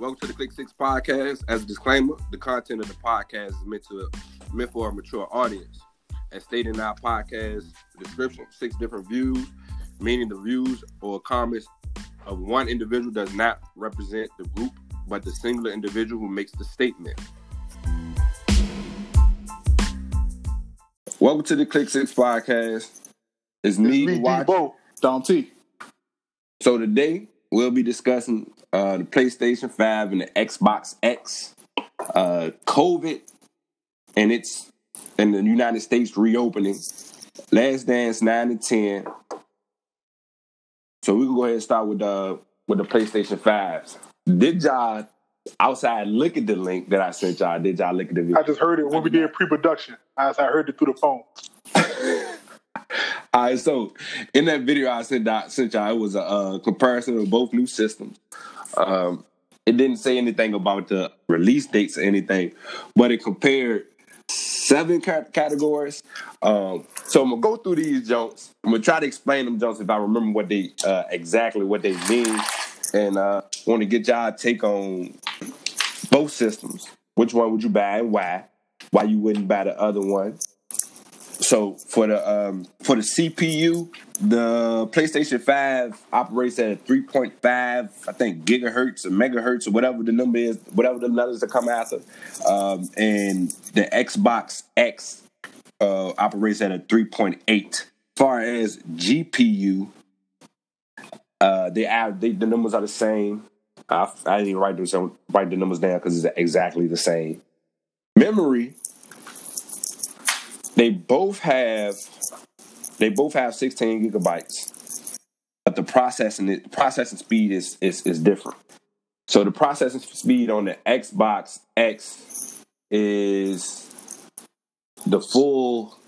Welcome to the Click Six Podcast. As a disclaimer, the content of the podcast is meant to meant for a mature audience. As stated in our podcast description, six different views, meaning the views or comments of one individual does not represent the group, but the singular individual who makes the statement. Welcome to the Click Six Podcast. It's me, Me, Watch. Debo, Dom T. So today we'll be discussing uh, the PlayStation 5 and the Xbox X, uh, COVID, and it's in the United States reopening. Last Dance 9 and 10. So we can go ahead and start with the with the PlayStation 5s. Did y'all outside look at the link that I sent y'all? Did y'all look at the video? I just heard it when we did pre-production. I heard it through the phone. All right, so in that video I sent out, sent y'all, it was a uh, comparison of both new systems. Um, it didn't say anything about the release dates or anything, but it compared seven ca- categories. Um, so I'm gonna go through these jumps. I'm gonna try to explain them jumps if I remember what they uh, exactly what they mean, and uh, want to get y'all take on both systems. Which one would you buy and why? Why you wouldn't buy the other one? So for the um, for the CPU, the PlayStation Five operates at three point five, I think gigahertz or megahertz or whatever the number is, whatever the letters that come after, um, and the Xbox X uh, operates at a three point eight. As far as GPU, uh, they have they, the numbers are the same. I, I didn't even write those write the numbers down because it's exactly the same. Memory, they both have they both have 16 gigabytes, but the processing processing speed is is is different. So the processing speed on the Xbox X is the full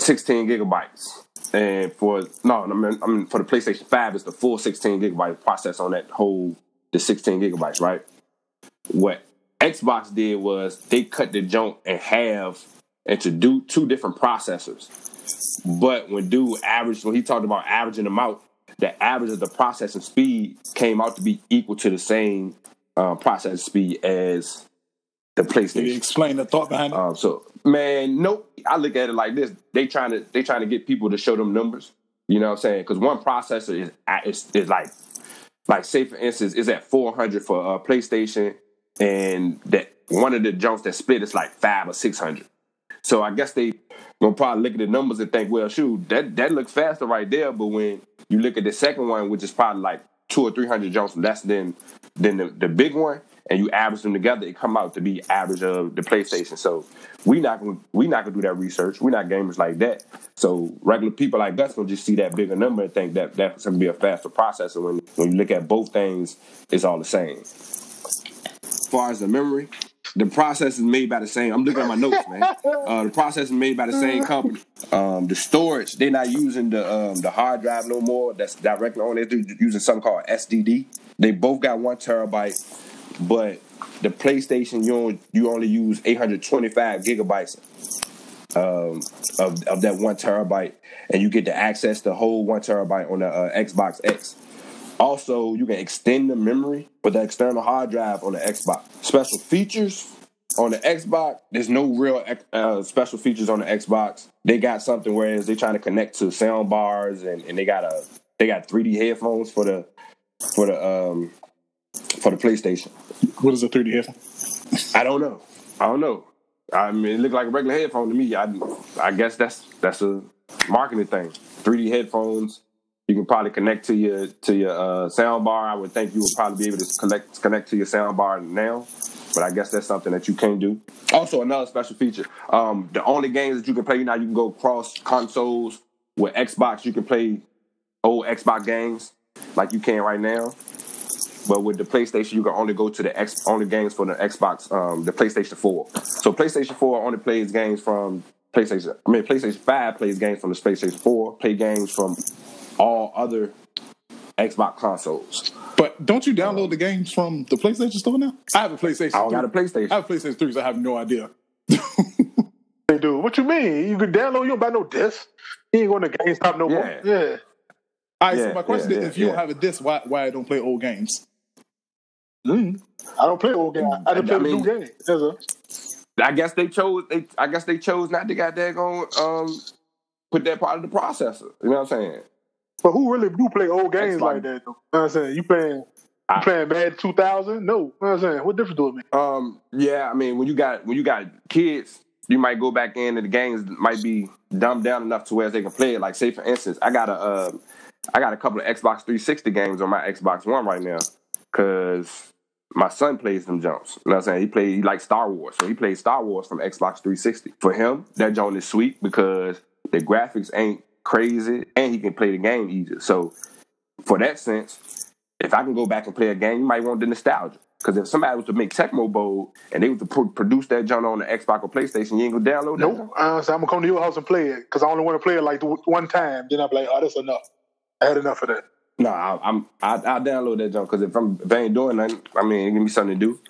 16 gigabytes. And for no, I mean, I mean for the PlayStation 5, it's the full 16 gigabyte process on that whole the 16 gigabytes, right? What Xbox did was they cut the jump in half into do two different processors. But when dude averaged, when he talked about averaging them out, the average of the processing speed came out to be equal to the same uh, processing speed as the Can you PlayStation. explain the thought behind it? Um, so man, nope. I look at it like this: they trying to they trying to get people to show them numbers. You know what I'm saying? Because one processor is is, is like like say for instance is at 400 for uh, PlayStation, and that one of the jumps that split is like five or 600. So I guess they gonna probably look at the numbers and think, well, shoot, that that looks faster right there. But when you look at the second one, which is probably like two or three hundred jumps less than than the, the big one, and you average them together, it come out to be average of the PlayStation. So we not gonna we not gonna do that research. We're not gamers like that. So regular people like us gonna just see that bigger number and think that that's gonna be a faster processor. When when you look at both things, it's all the same. As far as the memory, the process is made by the same. I'm looking at my notes, man. Uh, the process is made by the same company. Um, the storage, they're not using the um, the hard drive no more. That's directly on it. They're using something called SDD. They both got one terabyte, but the PlayStation you only, you only use 825 gigabytes um, of of that one terabyte, and you get to access the whole one terabyte on the uh, Xbox X. Also, you can extend the memory with the external hard drive on the Xbox. Special features on the Xbox, there's no real uh, special features on the Xbox. They got something whereas they trying to connect to sound bars and, and they got a they got 3D headphones for the for the um for the PlayStation. What is a 3D headphone? I don't know. I don't know. I mean, it looked like a regular headphone to me. I I guess that's that's a marketing thing. 3D headphones. You can probably connect to your to your uh, sound bar. I would think you would probably be able to connect connect to your sound bar now, but I guess that's something that you can do. Also, another special feature: um, the only games that you can play now, you can go cross consoles with Xbox. You can play old Xbox games like you can right now. But with the PlayStation, you can only go to the X only games for the Xbox, um, the PlayStation 4. So PlayStation 4 only plays games from PlayStation. I mean, PlayStation 5 plays games from the PlayStation 4. Play games from all other Xbox consoles. But don't you download the games from the PlayStation Store now? I have a PlayStation. I don't 3. got a PlayStation. I have a PlayStation 3, so I have no idea. They do. What you mean? You can download. You don't buy no disc. You ain't going to GameStop no more. Yeah. Yeah. All right, Yeah, so my question yeah, is, yeah, if you yeah. don't have a disc, why why I don't play old games? Mm. I don't play old games. I just play I mean- new game. That's a, I guess they chose. They, I guess they chose not to got that going. Um, put that part of the processor. You know what I'm saying? But who really do play old games Xbox. like that? Though? You know what I'm saying? You playing, you playing Madden 2000? No. You know what I'm saying? What difference do it make? Um, yeah. I mean, when you got when you got kids, you might go back in and the games might be dumbed down enough to where they can play it. Like, say for instance, I got a, uh, I got a couple of Xbox 360 games on my Xbox One right now because my son plays them jumps. You know what I'm saying? He played he likes Star Wars, so he plays Star Wars from Xbox 360. For him, that joint is sweet because the graphics ain't crazy and he can play the game easier. So for that sense, if I can go back and play a game, you might want the nostalgia. Because if somebody was to make Tecmo Bowl and they was to pro- produce that joint on the Xbox or PlayStation, you ain't gonna download that. Nope. Uh, so I'm gonna come to your house and play it because I only want to play it like one time. Then I'll be like, oh, that's enough. I had enough of that. No, I, I'm I, I'll download that junk because if I'm if I ain't doing nothing, I mean, it give me something to do.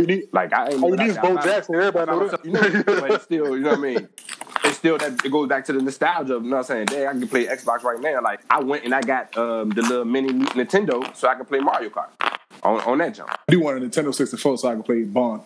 You need, Like I ain't. all you need is I Bo Jackson. Everybody I know that. you know, but still, you know what I mean. It's still that it goes back to the nostalgia of you know what I'm saying. Dang, I can play Xbox right now. Like I went and I got um, the little mini Nintendo so I can play Mario Kart on on that jump. I do want a Nintendo 64 so I can play Bond.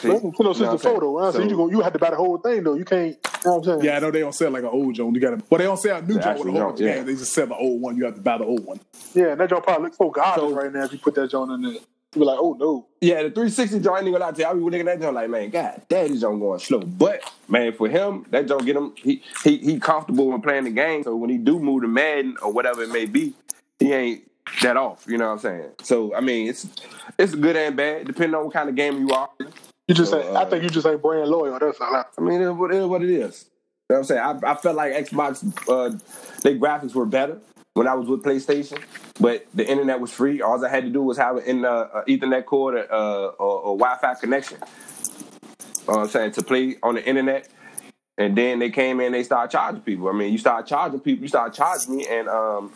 See? Well, Nintendo You know what I'm 64 saying? though. Uh, so, So- you, go, you had to buy the whole thing though. You can't. You know what I'm saying? Yeah, I know they don't sell like an old joint. You got to, well, they don't sell a new The joint with a whole bunch yeah. They just sell the old one. You have to buy the old one. Yeah, and that joint probably looks so godless So- right now if you put that joint in there. You be like, oh no. Yeah, the 360 joint, I ain't gonna lie to you. I be looking at that joint like, man, God, damn, this joint going slow. But man, for him, that joint get him. He he he comfortable when playing the game. So when he do move to Madden or whatever it may be, he ain't that off. You know what I'm saying? So I mean, it's it's good and bad depending on what kind of game you are. You just So, ain't, I uh, think you just ain't brand loyal. That's all. I, I mean, it is what it is. What it is. You know what I'm saying? I, I felt like Xbox, uh, their graphics were better when I was with PlayStation, but the internet was free. All I had to do was have an uh, uh, Ethernet cord uh, or, or Wi-Fi connection. I'm saying to play on the internet, and then they came in, they started charging people. I mean, you start charging people, you start charging me, and um,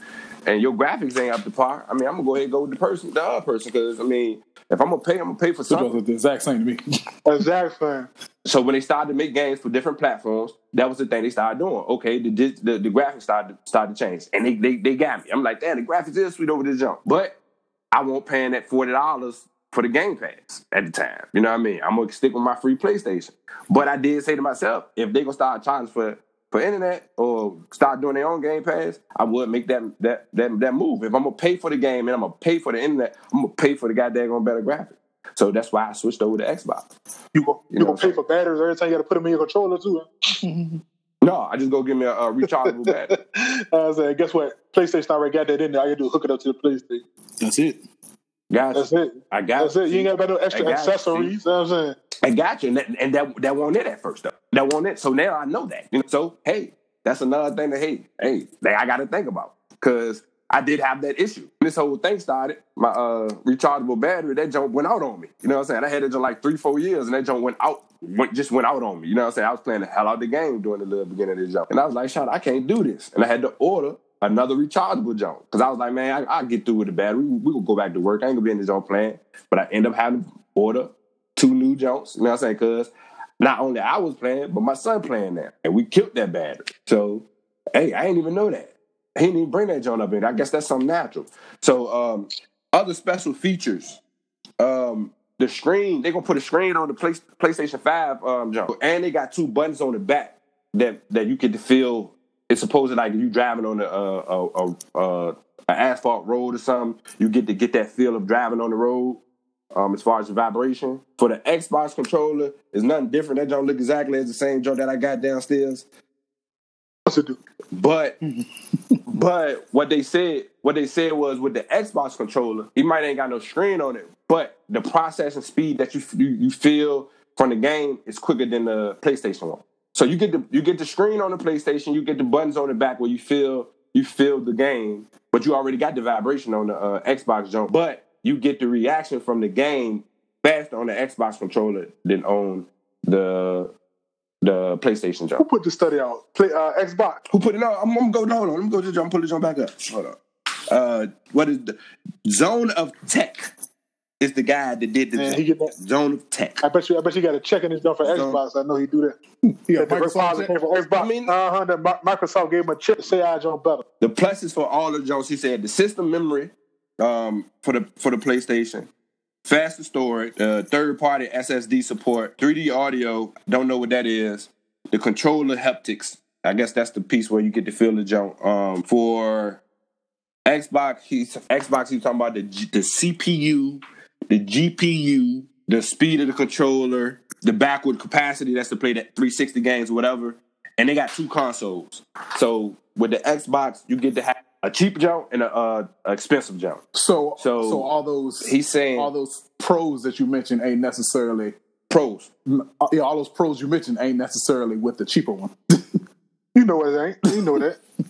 and your graphics ain't up to par. I mean, I'm gonna go ahead and go with the person, the other person, because I mean, if I'm gonna pay, I'm gonna pay for something. it's the exact same to me. exact thing. So when they started to make games for different platforms, that was the thing they started doing. Okay, the the, the graphics started started to change, and they, they they got me. I'm like, damn, the graphics is sweet over this jump, but I won't paying that forty dollars for the Game Pass at the time. You know what I mean? I'm gonna stick with my free PlayStation. But I did say to myself, if they gonna start charging for for internet or start doing their own Game Pass, I would make that that that that move. If I'm gonna pay for the game and I'm gonna pay for the internet, I'm gonna pay for the goddamn better graphics. So that's why I switched over to Xbox. You go, You you, know gonna pay for batteries every time you got to put them in your controller too. No, I just go give me a, a rechargeable battery. I was like, guess what? PlayStation already got that in there. All you do is hook it up to the PlayStation. That's it. Got That's you. it. I got That's it. You ain't got to buy no extra I got you. accessories. You know what I'm saying? I got you. And that, and that that wasn't it at first though. That wasn't it. So now I know that. You know, so hey, that's another thing that hey, hey, that I gotta think about. Cause I did have that issue. This whole thing started, my uh rechargeable battery, that junk went out on me. You know what I'm saying? I had it for like three, four years and that junk went out, went just went out on me. You know what I'm saying? I was playing the hell out the game during the little beginning of this jump. And I was like, shot, I can't do this. And I had to order another rechargeable junk. Cause I was like, man, I, get through with the battery. We, we will go back to work. I ain't gonna be in this junk playing. But I end up having to order two new junks. You know what I'm saying? Cause not only I was playing, but my son playing that. And we killed that battery. So, hey, I didn't even know that. He didn't even bring that joint up in. I guess that's something natural. So, um, other special features. Um, the screen, they're gonna put a screen on the Play, PlayStation 5 um jump. And they got two buttons on the back that that you can feel it's supposed to like you driving on a, a asphalt road or something, you get to get that feel of driving on the road. Um, as far as the vibration for the Xbox controller, it's nothing different. That don't look exactly as the same joint that I got downstairs. What's it do? But but what they said what they said was with the Xbox controller, he might ain't got no screen on it, but the processing speed that you you, you feel from the game is quicker than the PlayStation one. So you get the you get the screen on the PlayStation, you get the buttons on the back where you feel you feel the game, but you already got the vibration on the uh, Xbox jump. But you get the reaction from the game faster on the Xbox controller than on the the PlayStation Who jump. put the study out? Play uh, Xbox. Who put it out? I'm, I'm gonna go. Hold on. Let me go to the jump. Pull the jump back up. Hold on. Uh, what is the Zone of Tech? Is the guy that did the Man, he get that. Zone of Tech. I bet you. I bet you got a check in his job for Don't- Xbox. I know he do that. He got That Microsoft came from Xbox. I mean- uh huh. Microsoft gave him a check to say I job better. The pluses for all of Jones. He said the system memory um, for the for the PlayStation. Faster storage, uh, third party SSD support, 3D audio. Don't know what that is. The controller haptics. I guess that's the piece where you get to feel the jump. Um, for Xbox, he's Xbox. He's talking about the G, the CPU, the GPU, the speed of the controller, the backward capacity. That's to play that 360 games, whatever. And they got two consoles. So with the Xbox, you get to have a cheap jump and a uh, expensive jump. So, So, so, all those He's saying all those pros that you mentioned ain't necessarily pros. uh, yeah, all those pros you mentioned ain't necessarily with the cheaper one. You know what it ain't. You know that.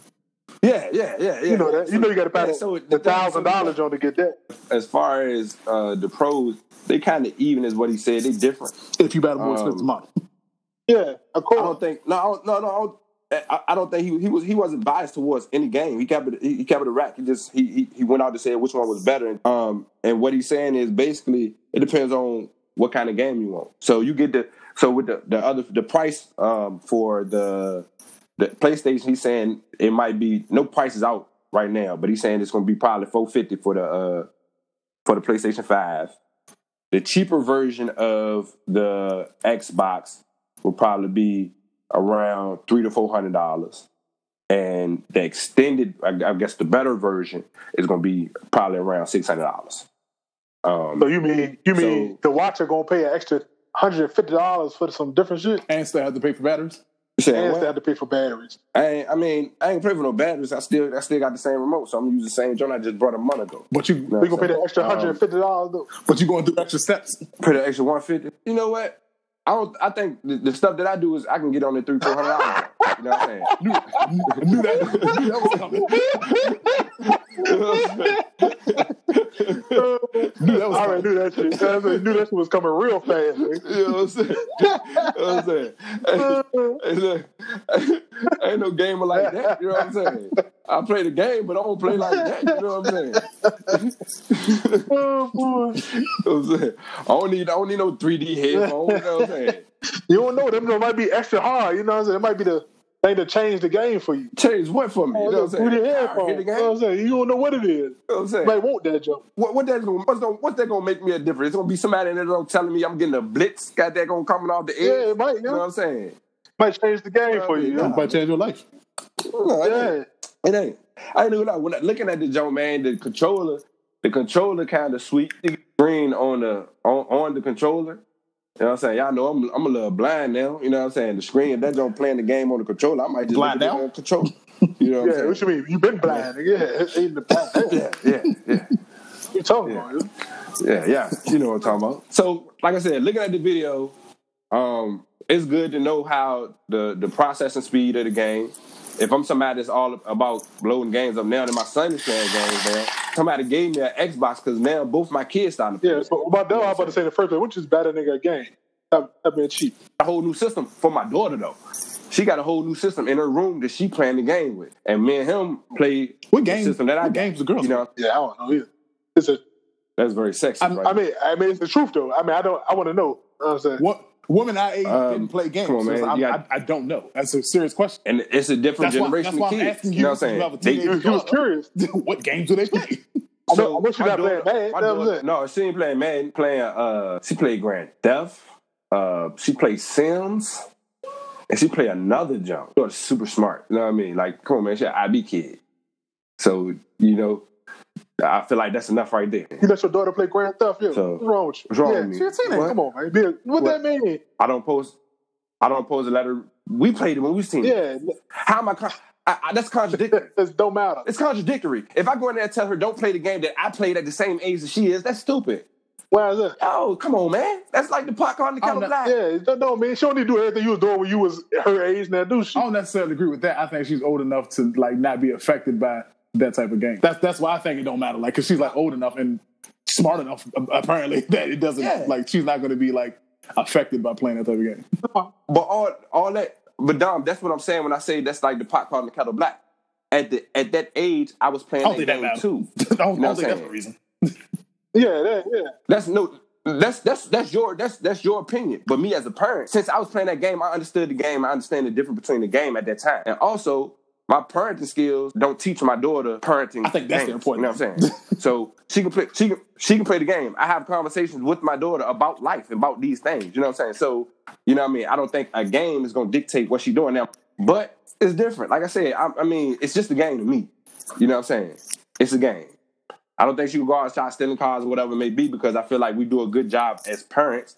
Yeah, yeah, yeah, yeah. You know that. You know you got to pay Yeah, so the thousand dollars on to get that. As far as uh, the pros, they kind of even as what he said. They different. if you bet a more Um, expensive model. Yeah, of course. I don't think no, no, no. I I, don't think he he was he wasn't biased towards any game. He kept it he, he kept it a rack. He just he, he he went out to say which one was better. Um, and what he's saying is basically it depends on what kind of game you want. So you get the so with the the other the price um for the the PlayStation. He's saying it might be no prices out right now, but he's saying it's going to be probably four fifty for the uh for the PlayStation Five. The cheaper version of the Xbox will probably be around three to four hundred dollars, and the extended, I, I guess, the better version is going to be probably around six hundred dollars. So Um, you mean you mean So- the watcher gonna pay an extra hundred and fifty dollars for some different shit, And still have to pay for batteries. you saying and what? they have to pay for batteries. I, I mean, I ain't paying for no batteries. I still, I still got the same remote, so I'm gonna use the same joint I just brought a month ago. But you No. We gonna pay the extra Um, hundred and fifty dollars though. but you going through extra steps. Pay the extra one fifty. You know what? I don't. I think the, the stuff that I do is I can get on the three four hundred dollars. You know what I'm saying? knew, I knew that, I knew that was coming. You know what I'm? Knew that was I already coming. knew that shit. I knew that shit was coming real fast. nigga. You know what I'm saying? You know what I'm saying? Hey, hey, look, ain't no gamer like that. You know what I'm saying? I play the game, but I don't play like that. You know what I'm saying? oh boy, You know what I'm saying? I don't need I don't need no 3D headphones. You know what I'm saying? you don't know them. It might be extra hard. You know what I'm saying? It might be the thing to change the game for you. Change what for me? Oh, you know what I'm saying? Through the headphones. hit the You know what I'm saying? You don't know what it is. You know what I'm saying? You might want that jump. What, what that's gonna what's, gonna what's that gonna make me a difference? It's gonna be somebody in there gonna telling me I'm getting a blitz, got that gonna coming off the edge. Yeah, it might. You know what I'm saying? Might change the game for you. Yeah. It might change your life. No, Yeah. Ain't. It ain't. I ain't know when I, looking at the joint, man. The controller, the controller kind of sweet. The Green on the on, on the controller. You know what I'm saying? Y'all know I'm I'm a little blind now. You know what I'm saying? The screen, if that don't playing the game on the controller, I might just Blind look at now? the controller. You know what Yeah, I'm what saying? you mean? You've been blind? nigga. Yeah, in the blind. Yeah, yeah, yeah. You talking Yeah. about? Yeah, yeah. You know what I'm talking about. So, like I said, looking at the video, um, it's good to know how the the processing speed of the game. If I'm somebody that's all about blowing games up now, then my son is playing games now. Somebody gave me an Xbox because now both my kids starting to play. Yeah, so about that, I was about to say the first thing, which is better nigga a game. That, that been cheap. a whole new system for my daughter though. She got a whole new system in her room that she playing the game with, and me and him play What the game? system that I what got. games the girls? You know, Yeah, I don't know either. It's a. that's very sexy. I, right I mean, I mean, it's the truth though. I mean, I don't. I want to know. You know what I'm saying? What women I age Um, didn't play games? come on, so man. I'm- I, I don't know. That's a serious question. and it's a different That's why, generation that's why of I'm kids. asking you. you know what I'm since you have a saying? They- teenage You, you was curious. what games do they play? I know, I know she my not playing Madden. my You know I'm daughter- saying? No, she ain't playing Madden. Playing, uh, she played Grand Theft. Uh, she played Sims, and she played another jump. She was super smart. You know what I mean? Like, come on, man, she an IB kid. So you know, I feel like that's enough right there. You let your daughter play Grand Theft? Yeah. So, what's wrong with you? what's wrong yeah, with me? She a teenager. What? Come on, man. Be a- what, What? that mean? I don't post. I don't post a letter. We played it when we was teenagers. Yeah, How am I? Con- I, I, that's contradictory. it don't matter. it's contradictory. If I go in there and tell her don't play the game that I played at the same age as she is, that's stupid. Why is that? Oh, come on, man. That's like the pot on the kettle black. Yeah, no, don't man. She don't need to do everything you was doing when you was her age now, do she? I don't necessarily agree with that. I think she's old enough to like not be affected by that type of game. That's that's why I think it don't matter. Like, cause she's like old enough and smart enough apparently that it doesn't Yeah. like she's not going to be like affected by playing that type of game. But all all that, but Dom, that's what I'm saying when I say that's like the pot calling the kettle black. At the at that age, I was playing I don't that think that game matters. too. I don't, You know I don't think that's the reason. Yeah, that, yeah. That's no. That's that's that's your that's that's your opinion. But me as a parent, since I was playing that game, I understood the game. I understand the difference between the game at that time, and also my parenting skills don't teach my daughter parenting. I think that's the games, important You know what I'm saying? so she can play. She can she can play the game. I have conversations with my daughter about life, about these things. You know what I'm saying? So you know what I mean. I don't think a game is gonna dictate what she's doing now, but it's different. Like I said, I, I mean, it's just a game to me. You know what I'm saying? It's a game. I don't think she can go out and start stealing cars or whatever it may be because I feel like we do a good job as parents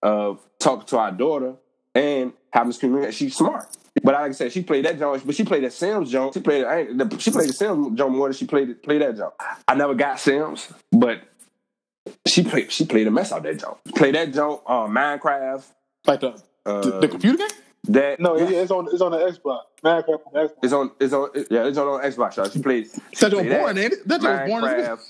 of talking to our daughter and having this community. She's smart. But like I said, she played that joint, but she played that Sims joint. She played I the- she played the Sims joint more than she played played that joint. I never got Sims, but she played she played a mess out that joint. Played that joint, uh, Minecraft, Like the, uh, the, the computer game? that No, yeah, it's on it's on the Xbox. Minecraft on the Xbox. it's on it's on yeah it's on, on Xbox. Y'all. She played That was played that. born, ain't it? That was born. Minecraft.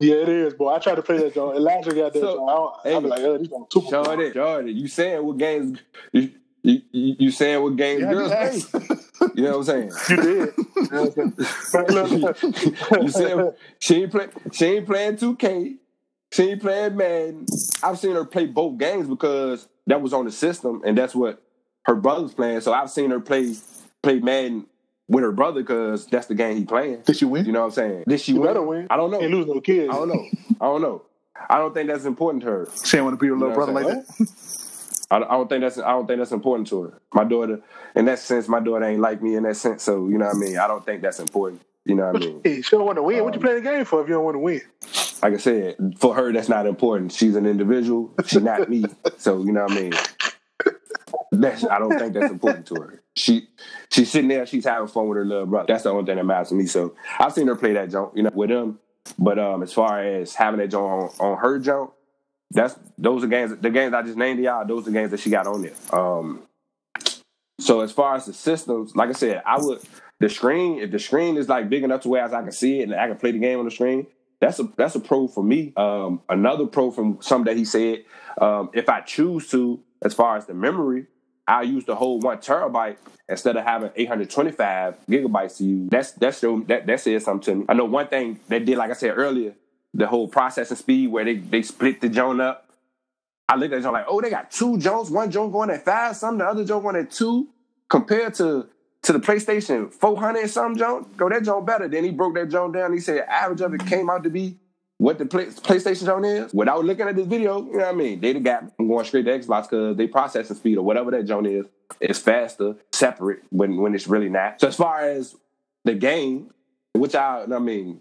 Yeah, it is, boy. I tried to play that joint. Elijah got that So, joint. I don't, hey, I be like, oh, these on two. Jordan, Jordan, you saying what games you you, you, you saying what games Yeah, girls play? You know what I'm saying? You did. You know what I'm saying? Look, look. you said she ain't play she ain't playing 2K. She ain't playing Madden. I've seen her play both games because that was on the system and that's what her brother's playing. So I've seen her play play Madden with her brother because that's the game he playing. Did she win? You know what I'm saying? Did she You win? better win. I don't know. Ain't lose no kids. I don't know. I don't know. I don't think that's important to her. She ain't want to be her little You know brother like that. I don't, I don't think that's I don't think that's important to her. My daughter, in that sense, my daughter ain't like me in that sense. So you know what I mean. I don't think that's important. You know what I mean. Hey, she don't want to win. what you Um, playing the game for if you don't want to win? Like I said, for her, that's not important. She's an individual. She's not me. So you know what I mean. That's I don't think that's important to her. She she's sitting there. She's having fun with her little brother. That's the only thing that matters to me. So I've seen her play that jump, you know, with him. But um, as far as having that jump on, on her jump, that's those are games. The games I just named y'all, those are games that she got on there. Um, so as far as the systems, like I said, I would the screen. If the screen is like big enough to where I can see it and I can play the game on the screen, that's a that's a pro for me. Um, another pro from something that he said, um, if I choose to, as far as the memory, I'll use the whole one terabyte instead of having 825 gigabytes to use. That's that's show, that that says something to me. I know one thing they did, like I said earlier, the whole processing speed where they they split the joint up. I looked at it like, oh, they got two Jones, one Jones going at five, some the other Jones going at two, compared to to the PlayStation 400 and some Jones. Go that Jones better. Then he broke that Jones down. He said average of it came out to be what the play, PlayStation Jones is. Without looking at this video, you know what I mean? They the got I'm going straight to Xbox because they processing speed or whatever that Jones is is faster, separate when when it's really not. So as far as the game, which I I mean,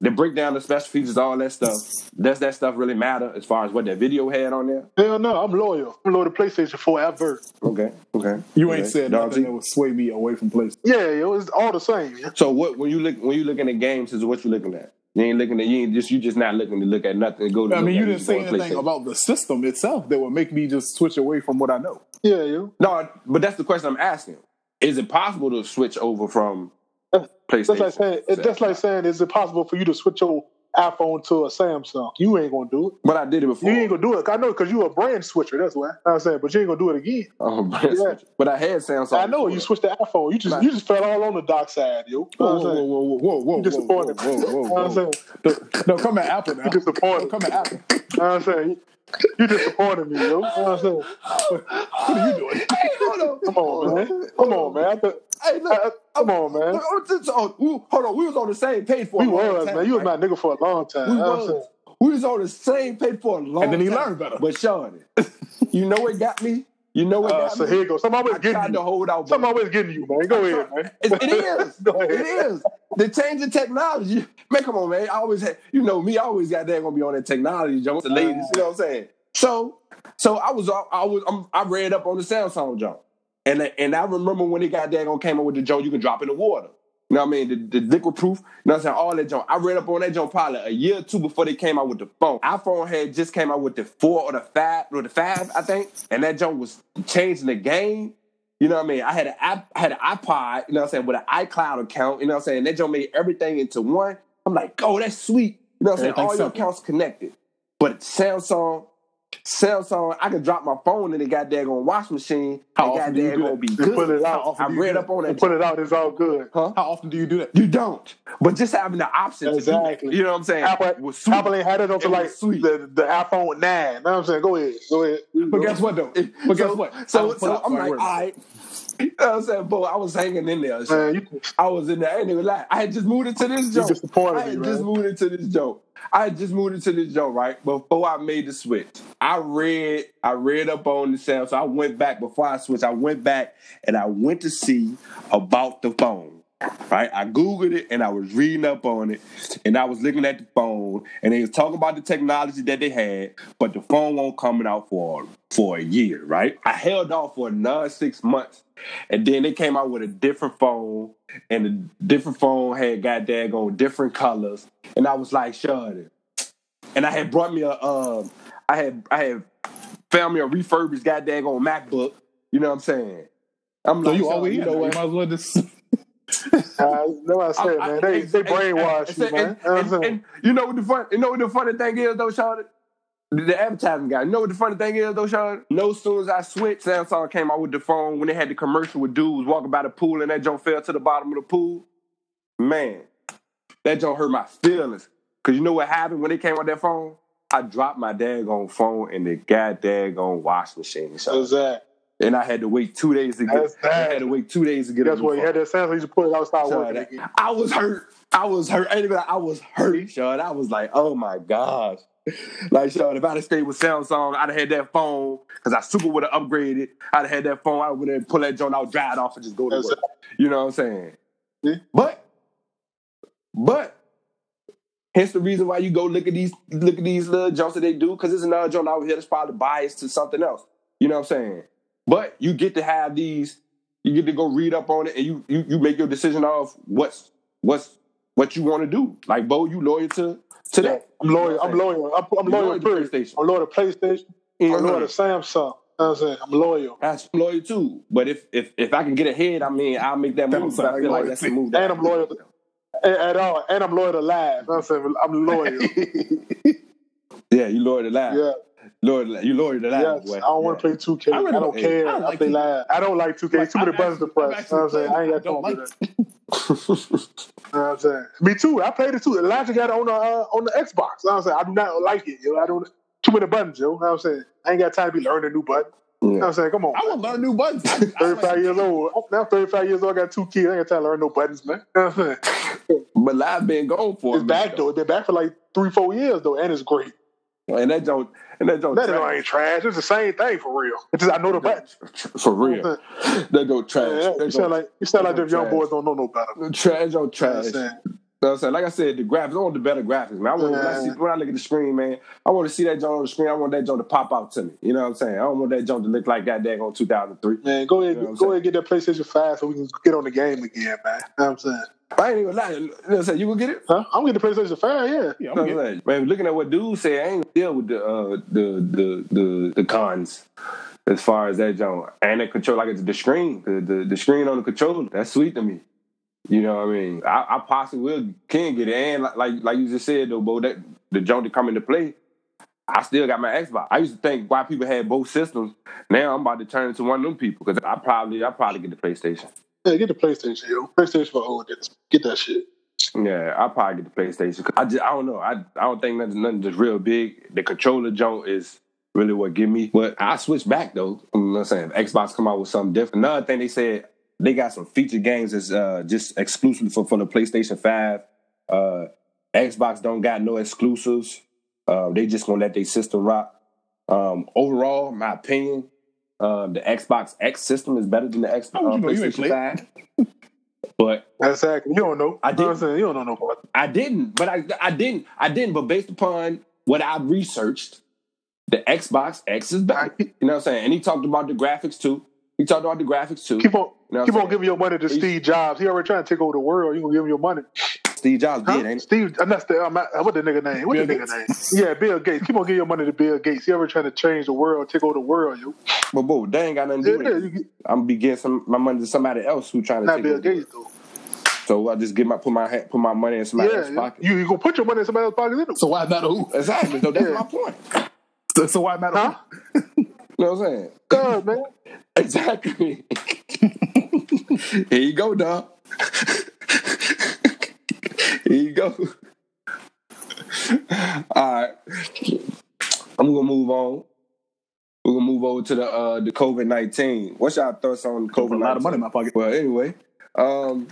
they break down the special features, all that stuff. Does that stuff really matter as far as what that video had on there? Hell no, I'm loyal. I'm loyal to PlayStation forever. Okay, okay. You ain't okay. said Dog nothing G? that would sway me away from PlayStation. Yeah, it was all the same. So what when you look when you looking at games is what you looking at? You ain't looking at you ain't just you just not looking to look at nothing and go to I mean, you didn't say anything about the system itself that would make me just switch away from what I know. Yeah, yo. No, but that's the question I'm asking. Is it possible to switch over from PlayStation? That's like saying it's just like saying, is it possible for you to switch your iPhone to a Samsung? You ain't gonna do it. But I did it before. You ain't gonna do it. I know because you a brand switcher. That's why I'm saying. But you ain't gonna do it again. Oh, but, Yeah. but I had Samsung. I know before. you switched the iPhone. You just you just fell all on the dark side, yo. You know Whoa, what I'm whoa, saying? whoa, whoa, whoa, whoa, You disappointed. whoa, whoa, You know whoa, whoa. saying? No, come at Apple now. You disappointed. No, come at Apple. You know what I'm saying? You disappointed me, yo. You know what I'm saying? What are you doing? Hey, hold on. Come on, man. Come on, man. I Hey, look. I- come on, man. Look, oh, oh, we- hold on. We was on the same page for We a long was, time, man. You was right? my nigga for a long time. We You know what I'm was. We was on the same page for a long time. And then he time. learned better. But Sean, you know what got me? You know what Uh, got so me? here you go. Some always I getting tried to hold out. Some but- always getting you, man. Go ahead, man. It, it is. it is. The change in technology. Man, come on, man. I always had, you know, me, I always got there gonna be on that technology, Joe. The ladies, you know what I'm saying? So, so I was, I was, I'm, I read up on the Samsung Joe, and and I remember when it got there gonna came up with the Joe, you can drop in the water. You know what I mean? The, the liquid proof, you know what I'm saying? All that junk. I read up on that junk probably a year or two before they came out with the phone. iPhone had just came out with the four or the five, or the five, I think. And that junk was changing the game. You know what I mean? I had an app, I had an iPod, you know what I'm saying, with an iCloud account, you know what I'm saying? That junk made everything into one. I'm like, oh, that's sweet. You know what I'm saying? All your accounts connected. But Samsung, Samsung, I could drop my phone in the goddamn wash machine. How and often do you do gonna that? be good. put it How out. often I do you read up on You that. put it out. It's all good. Huh? How often do you do that? You don't. But just having the option to do Exactly. you know what I'm saying? Apple, was sweet. Apple ain't had it until like sweet. the, the iPhone 9. You know what I'm saying? Go ahead. Go ahead. But guess what though? But guess so, what? So, so I'm my like, all words. right. You know what I'm saying? Boy, I was hanging in there. Man, you, I was in there. I ain't even lie. I had just moved into this you joint. disappointed I me, had man. just moved into this joke. I just moved into this joke, right? Before I made the switch. I read, I read up on the sound. So I went back before I switched. I went back and I went to see about the phone. Right? I Googled it and I was reading up on it and I was looking at the phone and they was talking about the technology that they had, but the phone won't coming out for for a year, right? I held off for another six months and then they came out with a different phone and the different phone had got daggone different colors. And I was like, shut it. And I had brought me a um I had I had found me a refurbished goddamn on MacBook. You know what I'm saying? I'm So like, you always you know what? might as well just. Uh, know what I said, I- man. I- They, they and- brainwash and- you, and- man. And, You know what and- and you know what the fun? You know what the funny thing is though, Charlotte? The, the advertising guy. You know what the funny thing is though, Charlotte? No soon as I switched, Samsung came out with the phone when they had the commercial with dudes walking by the pool and that joint fell to the bottom of the pool. Man, that joint hurt my feelings. Cause you know what happened when they came out that phone? I dropped my daggone phone in the goddamn wash machine. Charlotte. That's that. And I had to wait two days to get. That's I had to wait two days to get. Guess new? You had that sound, so you just put it out, start Sean, working again. I was hurt. I was hurt. I ain't even, I was hurt, Sean. I was like, oh my gosh. Like, Sean, if I'd have stayed with Samsung, I'd have had that phone because I super would have upgraded. I'd have had that phone. I would have pulled that joint out, dry it off, and just go to That's work. You know what I'm saying? Yeah. But, but, hence the reason why you go look at these look at these little jumps that they do because there's another joint out here that's probably biased to something else. You know what I'm saying? But you get to have these. You get to go read up on it, and you you, you make your decision of what's what's what you want to do. Like Bo, you loyal to to that. I'm loyal. I'm loyal. I'm, I'm loyal. loyal to period. PlayStation. I'm loyal to PlayStation. I'm loyal to. Samsung. You know I'm saying? I'm loyal. That's loyal too. But if if if I can get ahead, I mean, I'll make that That move. don't But I feel like like that's the move. And I'm loyal to- At, at all. And I'm loyal to live. You know I'm saying? I'm loyal. yeah, you loyal to live. yeah. To, you loyal to live. Yes. I don't want to play 2K. I I, really don't don't- care. I don't I, play 2K. live. I don't like 2K. Like, Too many buttons to press. You know what I'm saying? I ain't got don't time like for that. You know what I'm saying? Me too. I played it too. Elijah got it on the uh, on the Xbox. You know what I'm saying? I do not like it. Yo. I don't too many buttons, yo. You know what I'm saying? I ain't got time to be learning a new button. You know what I'm saying? Come on. I want to learn new buttons. I- I 35 like- years old. Now 35 years old. I got two kids. I ain't got time to learn no buttons, man. You know what I'm saying? But live been gone for It's back though. It's been back for like three, four years though, and it's great. And that don't and that don't That trash. don't ain't trash. It's the same thing for real. It's just I know the buttons. for real. That don't trash. Yeah, you don't- sound like you sound like them Trash. young boys don't know no better. trash on You know trash. I'm saying? You know what I'm saying? Like I said, the graphics, I want the better graphics, man. I want, when, I see, when I look at the screen, man, I want to see that joint on the screen. I want that joint to pop out to me. You know what I'm saying? I don't want that joint to look like that dang on 2003. Man, go ahead, You know go saying? ahead, and get that PlayStation Five so we can get on the game again, man. You know what I'm saying? I ain't even lie. You know You gonna get it? Huh? I'm getting the PlayStation Five, yeah. Yeah, I'm good. what I'm? Man, looking at what dude said, I ain't deal with the uh, the the the the cons as far as that joint and the control. Like it's the screen, the, the the screen on the controller. That's sweet to me. You know what I mean? I, I possibly will can get it, and like like, like you just said though, Bo, that the joint to come into play. I still got my Xbox. I used to think why people had both systems. Now I'm about to turn into one of them people because I probably I probably get the PlayStation. Yeah, get the PlayStation, yo. PlayStation for. Get that shit. Yeah, I'll probably get the PlayStation. I just I don't know. I I don't think nothing nothing just real big. The controller joint is really what give me. But I switch back though. You know what I'm saying? If Xbox come out with something different. Another thing they said they got some feature games that's uh, just exclusively for, for the PlayStation 5. Uh, Xbox don't got no exclusives. Uh, they just gonna let their system rock. Um, overall, my opinion, um, the Xbox X system is better than the Xbox How would uh, you know? You ain't PlayStation 5. But Exactly. You don't know. I You know what I'm did. saying? You don't know no about I didn't, but I I didn't I didn't. But based upon what I researched, the Xbox X is better. You know what I'm saying? And he talked about the graphics too. He talked about the graphics too. Keep on You know keep on giving your money to He's- Steve Jobs. He already trying to take over the world. You gonna give him your money? Steve Jobs Huh? did, ain't it? Steve, that's the um, uh, what the nigga name? What Bill the nigga name? Yeah, Bill Gates. Keep on giving your money to Bill Gates. He ever trying to change the world, take over the world, yo. But boo, they ain't got nothing to do yeah, with you it. I'm gonna be getting some my money to somebody else who trying to not take Bill over. Gates though. So I just get my put my ha- put my money in somebody Yeah, else's pocket. you you gonna put your money in somebody else's pocket? Either. So why matter who? exactly. So that's Yeah. my point. So, so why matter Huh? who? You know what I'm saying? God, man. Exactly. Here you go, dog. Here you go. All right. I'm gonna move on. We're gonna move over to the uh the COVID nineteen. What's y'all thoughts on COVID nineteen? A lot of money in my pocket. Well, anyway, um,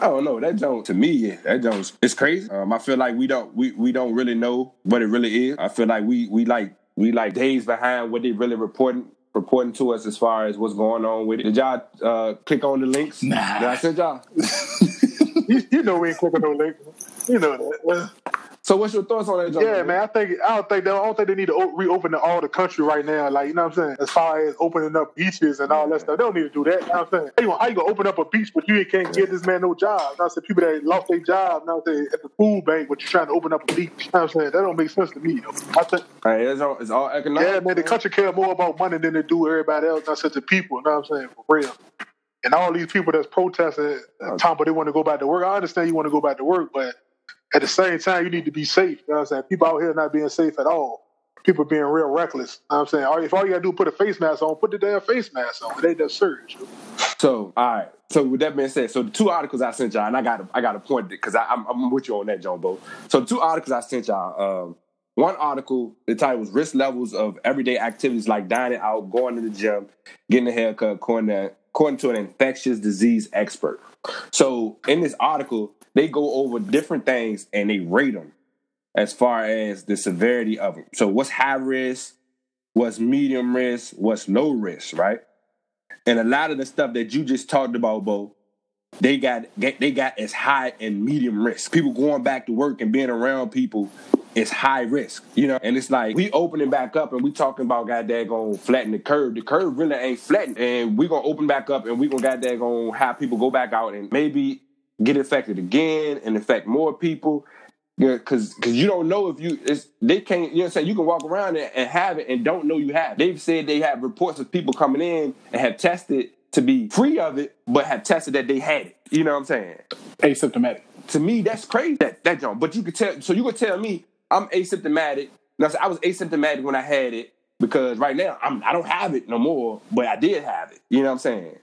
I don't know. That don't to me, yeah, that don't. It's crazy. Um, I feel like we don't we we don't really know what it really is. I feel like we we like we like days behind what they really reporting reporting to us as far as what's going on with it. Did y'all uh, click on the links? Nah. Did I send y'all? you, you know we ain't clicking no link. You know that. So what's your thoughts on that? John? Yeah, man. I think I don't think they, I don't think they need to o- reopen the, all the country right now. Like you know what I'm saying. As far as opening up beaches and all that stuff, they don't need to do that. You know what I'm saying. Hey, how you gonna open up a beach but you can't get this man no job? You know I'm saying. People that lost their job now they at the food bank, but you're trying to open up a beach. You know what I'm saying. That don't make sense to me. Though. I think. Hey, it's all, it's all economic. Yeah, man. The country care more about money than they do everybody else. Not said the people. You know what I'm saying. For real. And all these people that's protesting, uh, Tom, but they want to go back to work. I understand you want to go back to work, but at the same time, you need to be safe. You know what I'm saying? People out here not being safe at all. People being real reckless. You know I'm saying? If all you gotta do is put a face mask on, put the damn face mask on. It ain't that serious. So, all right. So, with that being said, so the two articles I sent y'all, and I got I got a point it because I'm, I'm with you on that, John Bo. So, the two articles I sent y'all. Um, one article, the title was "Risk Levels of Everyday Activities Like Dining Out, Going to the Gym, Getting a Haircut," according to according to an infectious disease expert. So, in this article, they go over different things and they rate them as far as the severity of them. So, what's high risk? What's medium risk? What's low risk? Right? And a lot of the stuff that you just talked about, Bo, they got they got as high and medium risk. People going back to work and being around people is high risk, you know. And it's like we opening back up and we talking about goddamn gonna flatten the curve. The curve really ain't flattened, and we gonna open back up and we gonna goddamn gonna have people go back out and maybe get infected again and infect more people. Yeah, cause, cause you don't know if you it's they can't you know what I'm saying you can walk around and, and have it and don't know you have. it. They've said they have reports of people coming in and have tested to be free of it, but have tested that they had it. You know what I'm saying? Asymptomatic. To me, that's crazy. That that jump. But you could tell so you could tell me I'm asymptomatic. Now I was asymptomatic when I had it because right now I'm I don't have it no more, but I did have it. You know what I'm saying?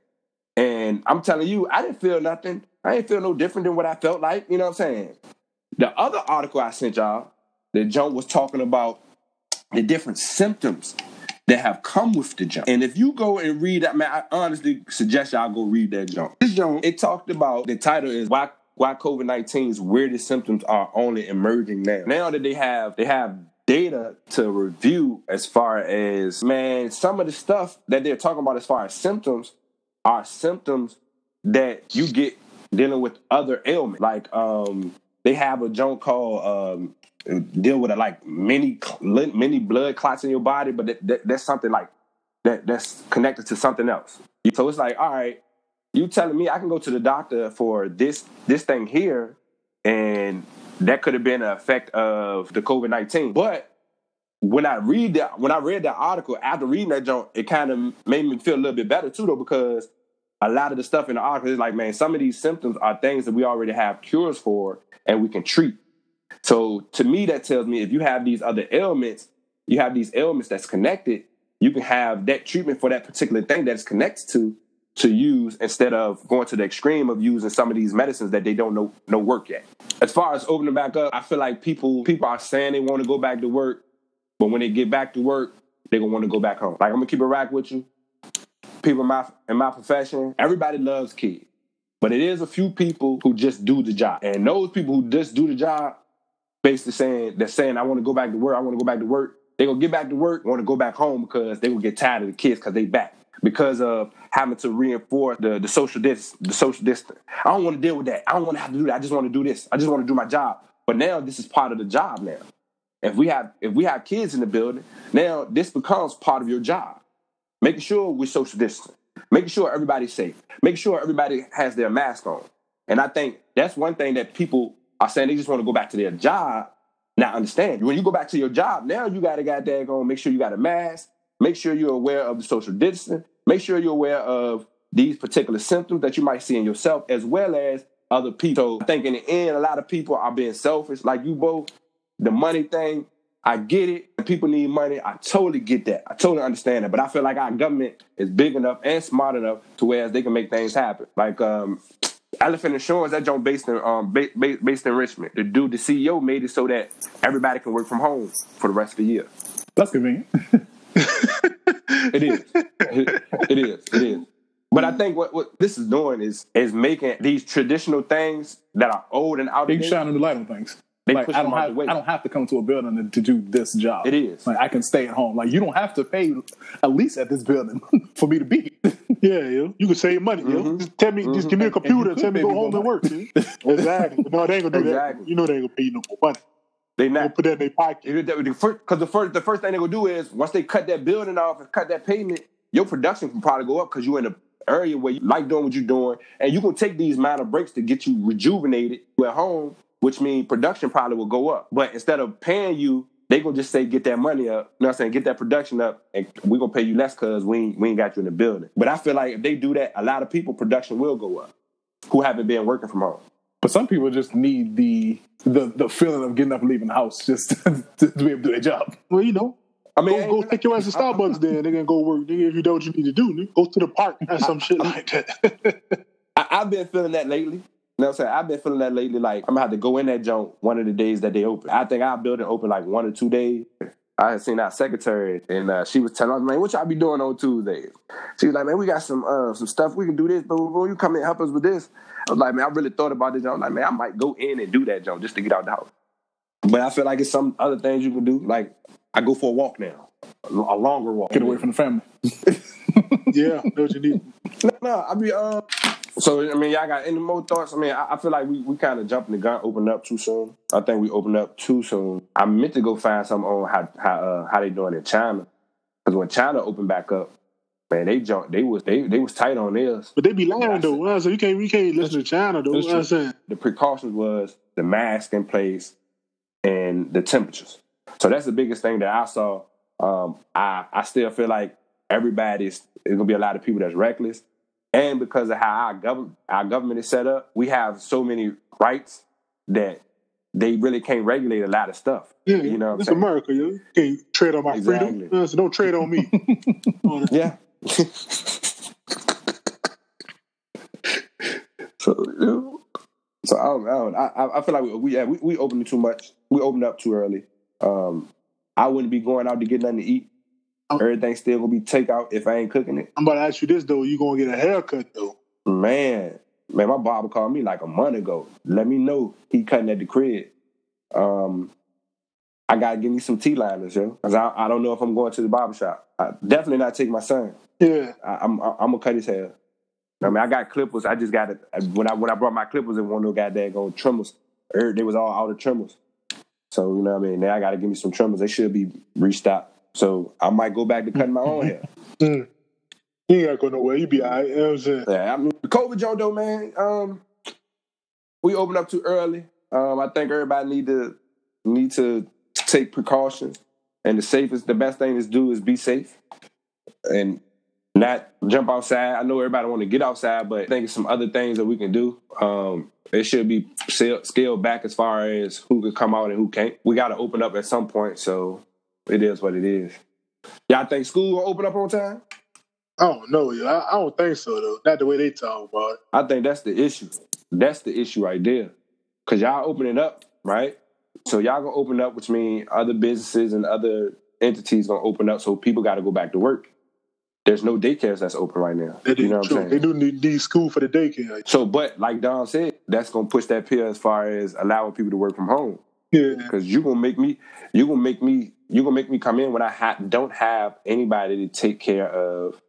And I'm telling you, I didn't feel nothing. I didn't feel no different than what I felt like. You know what I'm saying? The other article I sent y'all, that Joan was talking about the different symptoms that have come with the jump. And if you go and read that, man, I honestly suggest y'all go read that jump. This jump, it talked about the title is why why COVID 19's weirdest symptoms are only emerging now. Now that they have they have data to review as far as man, some of the stuff that they're talking about as far as symptoms are symptoms that you get dealing with other ailments. Like um they have a joint called um deal with a, like many many blood clots in your body, but that, that, that's something like that that's connected to something else. So it's like, all right, you telling me I can go to the doctor for this this thing here, and that could have been an effect of the COVID nineteen. But when I read that, when I read that article after reading that joint, it kind of made me feel a little bit better too, though, because a lot of the stuff in the article is like, man, some of these symptoms are things that we already have cures for and we can treat. So to me, that tells me if you have these other ailments, you have these ailments that's connected, you can have that treatment for that particular thing that's connected to to use instead of going to the extreme of using some of these medicines that they don't know no work yet. As far as opening back up, I feel like people people are saying they want to go back to work, but when they get back to work, they're gonna want to go back home. Like I'm gonna keep it rack with you. People in my in my profession, everybody loves kids. But it is a few people who just do the job. And those people who just do the job, basically saying they're saying, I want to go back to work, I want to go back to work. They're gonna get back to work, want to go back home because they will get tired of the kids because they back. Because of having to reinforce the, the social dis the social distance. I don't want to deal with that. I don't want to have to do that. I just want to do this. I just want to do my job. But now this is part of the job now. If we have if we have kids in the building, now this becomes part of your job. Making sure we're social distancing, making sure everybody's safe, making sure everybody has their mask on. And I think that's one thing that people are saying they just want to go back to their job. Now understand, when you go back to your job, now you got that going, make sure you got a mask, make sure you're aware of the social distancing, make sure you're aware of these particular symptoms that you might see in yourself as well as other people. So I think in the end, a lot of people are being selfish, like you both. The money thing, I get it. People need money. I totally get that. I totally understand that. But I feel like our government is big enough and smart enough to where they can make things happen. Like um, Elephant Insurance, that joint based in um ba- ba- based in Richmond. The dude, the CEO, made it so that everybody can work from home for the rest of the year. That's convenient. It is. It, it is. It is. But I think what, what this is doing is is making these traditional things that are old and They outdated. shining the light on things. They like push I don't out have the way. I don't have to come to a building to, to do this job. It is. Like I can stay at home. Like you don't have to pay at least at this building for me to be. Yeah, yo. You can save money, yo. Mhm. Just tell me, just give me a And- and computer you and tell me go home go and work. exactly. No, they ain't gonna do Exactly. that. You know they ain't gonna pay you no more money. They They gonna not. put that in their pocket. Because the first, 'cause the first, the first thing they're gonna do is once they cut that building off and cut that payment, your production can probably go up because you're in an area where you like doing what you're doing, and you can take these minor breaks to get you rejuvenated at home, which means production probably will go up. But instead of paying you, they gonna just say get that money up. You know what I'm saying? Get that production up, and we're gonna pay you less because we ain't, we ain't got you in the building. But I feel like if they do that, a lot of people production will go up who haven't been working from home. But some people just need the the the feeling of getting up and leaving the house just to, to be able to do their job. Well, you know, I mean, go, go take your ass to Starbucks then. They gonna go work. Nigga, if you know what you need to do, nigga. go to the park or some shit like that. I, I've been feeling that lately. You know what I'm saying? I've been feeling that lately. Like I'm gonna have to go in that joint one of the days that they open. I think our building open like one or two days. I had seen our secretary and uh, she was telling us, man, what y'all be doing on Tuesdays? She was like, man, we got some uh, some stuff we can do this, but when you come in and help us with this, I was like, man, I really thought about this. I was like, man, I might go in and do that joint just to get out the house. But I feel like it's some other things you can do. Like I go for a walk now, a longer walk. Get away from the family. yeah, know what you need. No, no, I be um. So I mean, y'all got any more thoughts? I mean, I, I feel like we, we kind of jumping the gun, opened up too soon. I think we opened up too soon. I meant to go find something on how how uh, how they doing in China, because when China opened back up, man, they jumped. They was they they was tight on theirs. But they be lying though. Well, So you can't you can't listen to China though. You know what I'm saying? The precautions was the mask in place and the temperatures. So that's the biggest thing that I saw. Um, I I still feel like everybody's there's gonna be a lot of people that's reckless, and because of how our government our government is set up, we have so many rights that they really can't regulate a lot of stuff. Yeah, You know it's? America. You can't trade on my Exactly. freedom. So don't trade on me. Yeah. so, so I don't, I, don't, I, I feel like we, we yeah we, we opened too much. We opened up too early. Um, I wouldn't be going out to get nothing to eat. Everything's still gonna be takeout if I ain't cooking it. I'm about to ask you this though. You gonna get a haircut though? Man, man, my barber called me like a month ago. Let me know he cutting at the crib. Um, I gotta give me some T liners, yo, because I, I don't know if I'm going to the barber shop. I definitely not take my son. Yeah. I, I'm I'm gonna cut his hair. I mean, I got clippers. I just got it when I when I brought my clippers and one of those goddamn go trimmers. Er, They was all out of trimmers. So you know what I mean. Now I got to give me some trimmers. They should be restocked. So I might go back to cutting my own hair. Mm. You ain't gotta go nowhere. You be alright. You know what I'm saying? Yeah, I mean, the COVID joint though, man. Um, we opened up too early. Um, I think everybody need to need to take precautions, and the safest, the best thing to do is be safe, and not jump outside. I know everybody want to get outside, but I think some other things that we can do. Um, it should be scaled back as far as who can come out and who can't. We got to open up at some point, so it is what it is. Y'all think school will open up on time? I don't know. I, I don't think so though. Not the way they talk about it. I think that's the issue. That's the issue right there. Cause y'all opening up, right? So y'all gonna open up, which means other businesses and other entities gonna open up. So people got to go back to work. There's no daycares that's open right now. They do, you know what I'm saying? They do need, need school for the daycare. So, but like Don said, that's gonna push that pill as far as allowing people to work from home. Yeah. Because you gonna make me, you gonna make me, you gonna make me come in when I ha- don't have anybody to take care of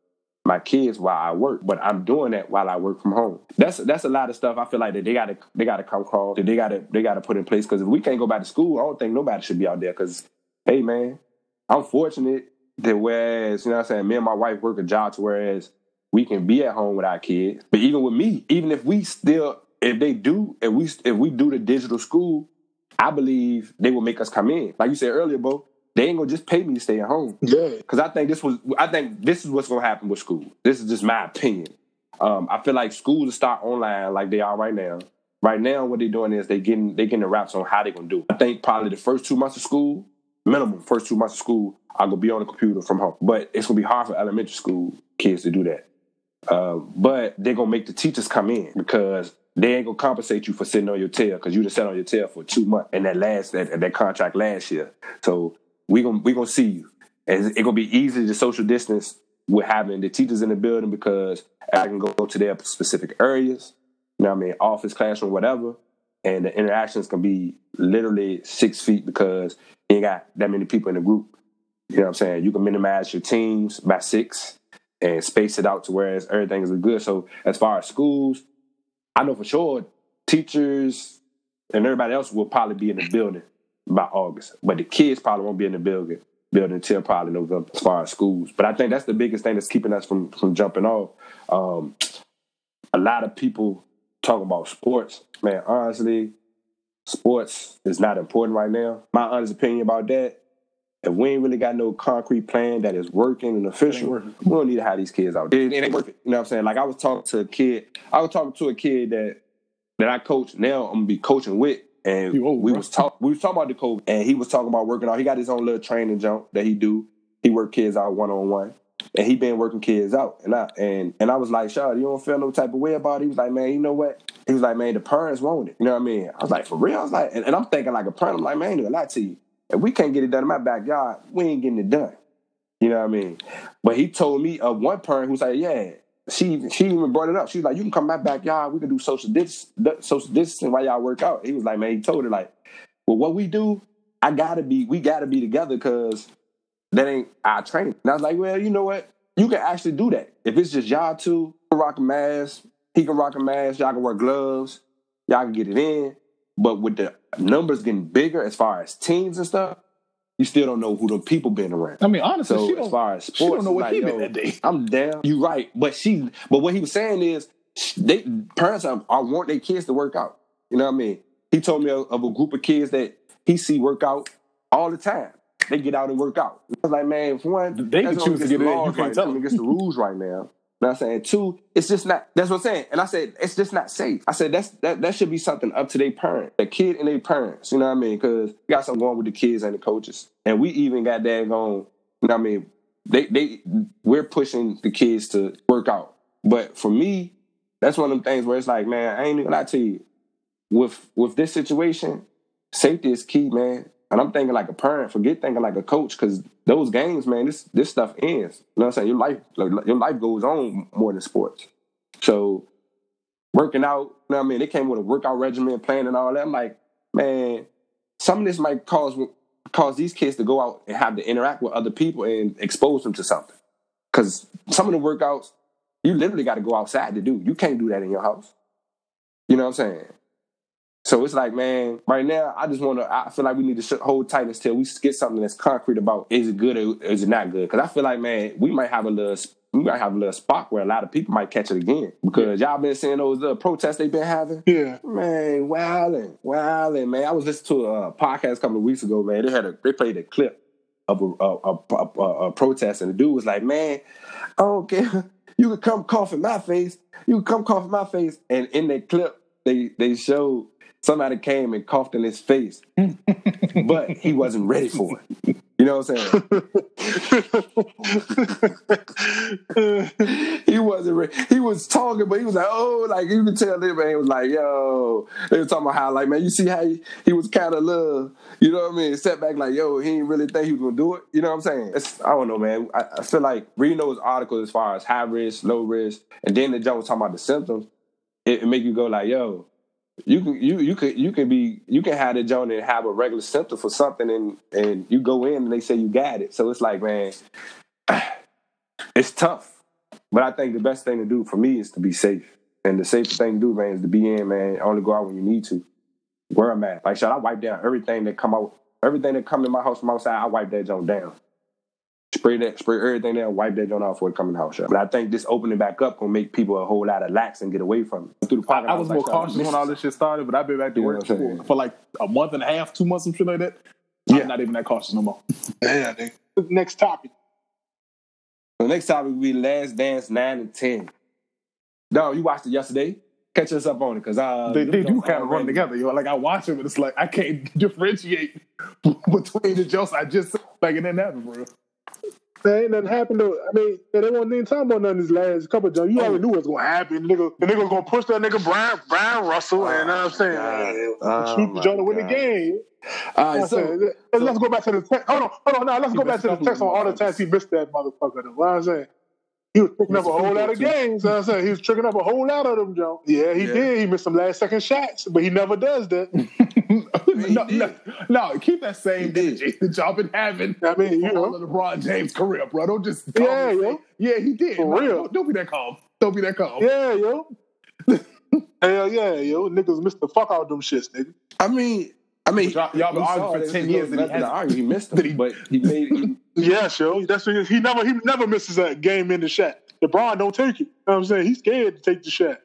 my kids while I work, but I'm doing that while I work from home. That's that's a lot of stuff. I feel like that they gotta they gotta come across, that they gotta they gotta put in place. Because if we can't go back to school, I don't think nobody should be out there. Because hey, man, I'm fortunate that whereas you know what I'm saying, me and my wife work a job to whereas we can be at home with our kids. But even with me, even if we still if they do if we if we do the digital school, I believe they will make us come in. Like you said earlier, Bo, they ain't gonna just pay me to stay at home. Yeah. Because I think this was, I think this is what's gonna happen with school. This is just my opinion. Um, I feel like schools will start online like they are right now. Right now, what they're doing is they getting they getting the raps on how they gonna do. it. I think probably the first two months of school, minimum first two months of school, I'm gonna be on the computer from home. But it's gonna be hard for elementary school kids to do that. Uh, but they're gonna make the teachers come in because they ain't gonna compensate you for sitting on your tail because you just sat on your tail for two months and that last that, that contract last year. So we gonna we gonna see you. And it's gonna be easy to social distance with having the teachers in the building because I can go to their specific areas, you know what I mean, office, classroom, whatever, and the interactions can be literally six feet because you ain't got that many people in the group. You know what I'm saying? You can minimize your teams by six and space it out to where everything is good. So as far as schools, I know for sure teachers and everybody else will probably be in the building by August, but the kids probably won't be in the building building until probably November as far as schools. But I think that's the biggest thing that's keeping us from from jumping off. Um, a lot of people talk about sports, man. Honestly, sports is not important right now. My honest opinion about that. If we ain't really got no concrete plan that is working and official, working. we don't need to have these kids out. It, it ain't working. You know what I'm saying? Like I was talking to a kid. I was talking to a kid that that I coach. Now I'm gonna be coaching with and old, we bro. was talk we was talking about the COVID, and he was talking about working out. He got his own little training jump that he do. He work kids out one on one, and he been working kids out. And I and and I was like, "Shot, you don't feel no type of way about it." He was like, "Man, you know what?" He was like, "Man, the parents want it." You know what I mean? I was like, "For real?" I was like, and, and I'm thinking like a parent. I'm like, "Man, I ain't gonna lie to you. If we can't get it done in my backyard, we ain't getting it done." You know what I mean? But he told me of one parent who's like, "Yeah." She she even brought it up. She was like, "You can come my backyard. We can do social dis social distancing while y'all work out." He was like, "Man," he told her like, "Well, what we do, I gotta be. We gotta be together because that ain't our training." And I was like, "Well, you know what? You can actually do that if it's just y'all two rock a mask. He can rock a mask. Y'all can wear gloves. Y'all can get it in. But with the numbers getting bigger as far as teams and stuff, you still don't know who the people been around. I mean, honestly, so she as far as sports, she don't know what like, he been that day. I'm down. You right, but she, but what he was saying is, they parents are, are want their kids to work out. You know what I mean? He told me of, of a group of kids that he see work out all the time. They get out and work out. I was like, man, for one, they can choose to get in. You can't right tell them against the rules right now. Know what I'm saying? Two, it's just not, that's what I'm saying. And I said, it's just not safe. I said, that's that, that should be something up to their parent, the kid and their parents. You know what I mean? Because we got something going with the kids and the coaches. And we even got that going, you know what I mean? They, they, we're pushing the kids to work out. But for me, that's one of them things where it's like, man, I ain't even lie to you. With, with this situation, safety is key, man. And I'm thinking like a parent, forget thinking like a coach, because those games, man, this this stuff ends. You know what I'm saying? Your life, your life goes on more than sports. So working out, you know what I mean? They came with a workout regimen, plan and all that. I'm like, man, some of this might cause cause these kids to go out and have to interact with other people and expose them to something. Because some of the workouts, you literally got to go outside to do. You can't do that in your house. You know what I'm saying? So it's like, man, right now, I just want to. I feel like we need to hold tight until we get something that's concrete about is it good or is it not good? Because I feel like, man, we might have a little, we might have a little spot where a lot of people might catch it again. Because y'all been seeing those uh, protests they've been having. Yeah, man, wilding, wilding, man. I was listening to a podcast a couple of weeks ago, man. They had a, they played a clip of a, a, a, a protest, and the dude was like, man, I don't care. You can come cough in my face. You can come cough in my face. And in that clip, they they showed somebody came and coughed in his face, but he wasn't ready for it. You know what I'm saying? he wasn't ready. He was talking, but he was like, oh, like you can tell them, man. He was like, yo, they were talking about how, like, man, you see how he, he was kind of little, you know what I mean? Set back, like, yo, he didn't really think he was gonna do it. You know what I'm saying? It's, I don't know, man. I, I feel like reading those articles as far as high risk, low risk, and then the jump was talking about the symptoms, it, it make you go like, yo, you you you could you can be you can have the joint and have a regular symptom for something and and you go in and they say you got it. So it's like, man, it's tough. But I think the best thing to do for me is to be safe. And the safest thing to do, man, is to be in, man. Only go out when you need to. Where I'm at. Like, shit, I wipe down everything that come out, everything that come in my house from outside, I wipe that joint down spray that, spray everything down, wipe that joint off before it come in the house shop. But I think this opening back up gonna make people a whole lot of lax and get away from it. Through the pocket, I, I was more like, cautious when all this shit started, but I've been back to work for, for, like a month and a half, two months, some shit like that. Yeah. I'm not even that cautious no more. Yeah, Next topic. The next topic will be Last Dance 9 and 10. No, you watched it yesterday? Catch us up on it, because uh, they, they do kind of run together. Yo. Like I watch them, and it's like I can't differentiate between the jokes I just like it didn't happen, bro. There ain't nothing happened though. I mean, they wasn't even talking about none of these last couple of jumps. You already knew what's gonna happen. Nigga, the nigga was gonna push that nigga Bryon Bryon Russell, oh, and you know what I'm saying? Oh, shoot the joint to win the game. All right, so, so, let's go back to the text. Hold on, hold on. Now let's go back to the text on all the times he missed that motherfucker. Though. What I'm saying. He was picking up a whole lot of games. I said he was tricking up a whole lot of them, Joe. Yeah, he Yeah. did. He missed some last second shots, but he never does that. no, no, no, keep that same He did. energy that y'all been having I mean, you for all know, of LeBron James' career, bro. Don't just Yeah, yeah. yeah, he did. For No, real. Don't, don't be that calm. Don't be that calm. yeah, yo. Hell yeah, yo. Niggas missed the fuck out of them shits, nigga. I mean, I mean, Y'all- y'all been arguing for 10 years that he hasn't- He missed that them, he- but he made. He, Yes, yo. That's what he never he never misses a game in the shot. LeBron don't take it. You know what I'm saying? He's scared to take the shot.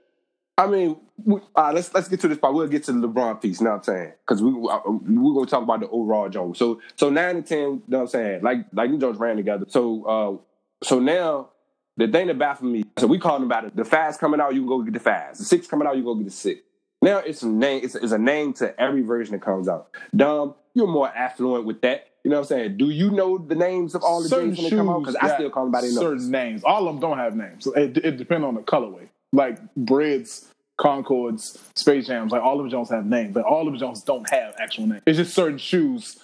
I mean, we, all right, let's let's get to this part. We'll get to the LeBron piece. You know what I'm saying? Because we uh, we're gonna talk about the overall Jones. So so nine and ten. You know what I'm saying? Like like you Jones ran together. So uh so now the thing that baffled me. So we called him about it. The fast coming out, you can go get the fast. The six coming out, you go get the six. Now it's a name. It's, it's a name to every version that comes out. Dom, you're more affluent with that. You know what I'm saying? Do you know the names of all the certain J's when they come out? Because I still call them by their numbers. certain names. All of them don't have names. It, it depends on the colorway. Like Breds, Concords, Space Jams. Like all of Jones have names, but all of them Jones don't have actual names. It's just certain shoes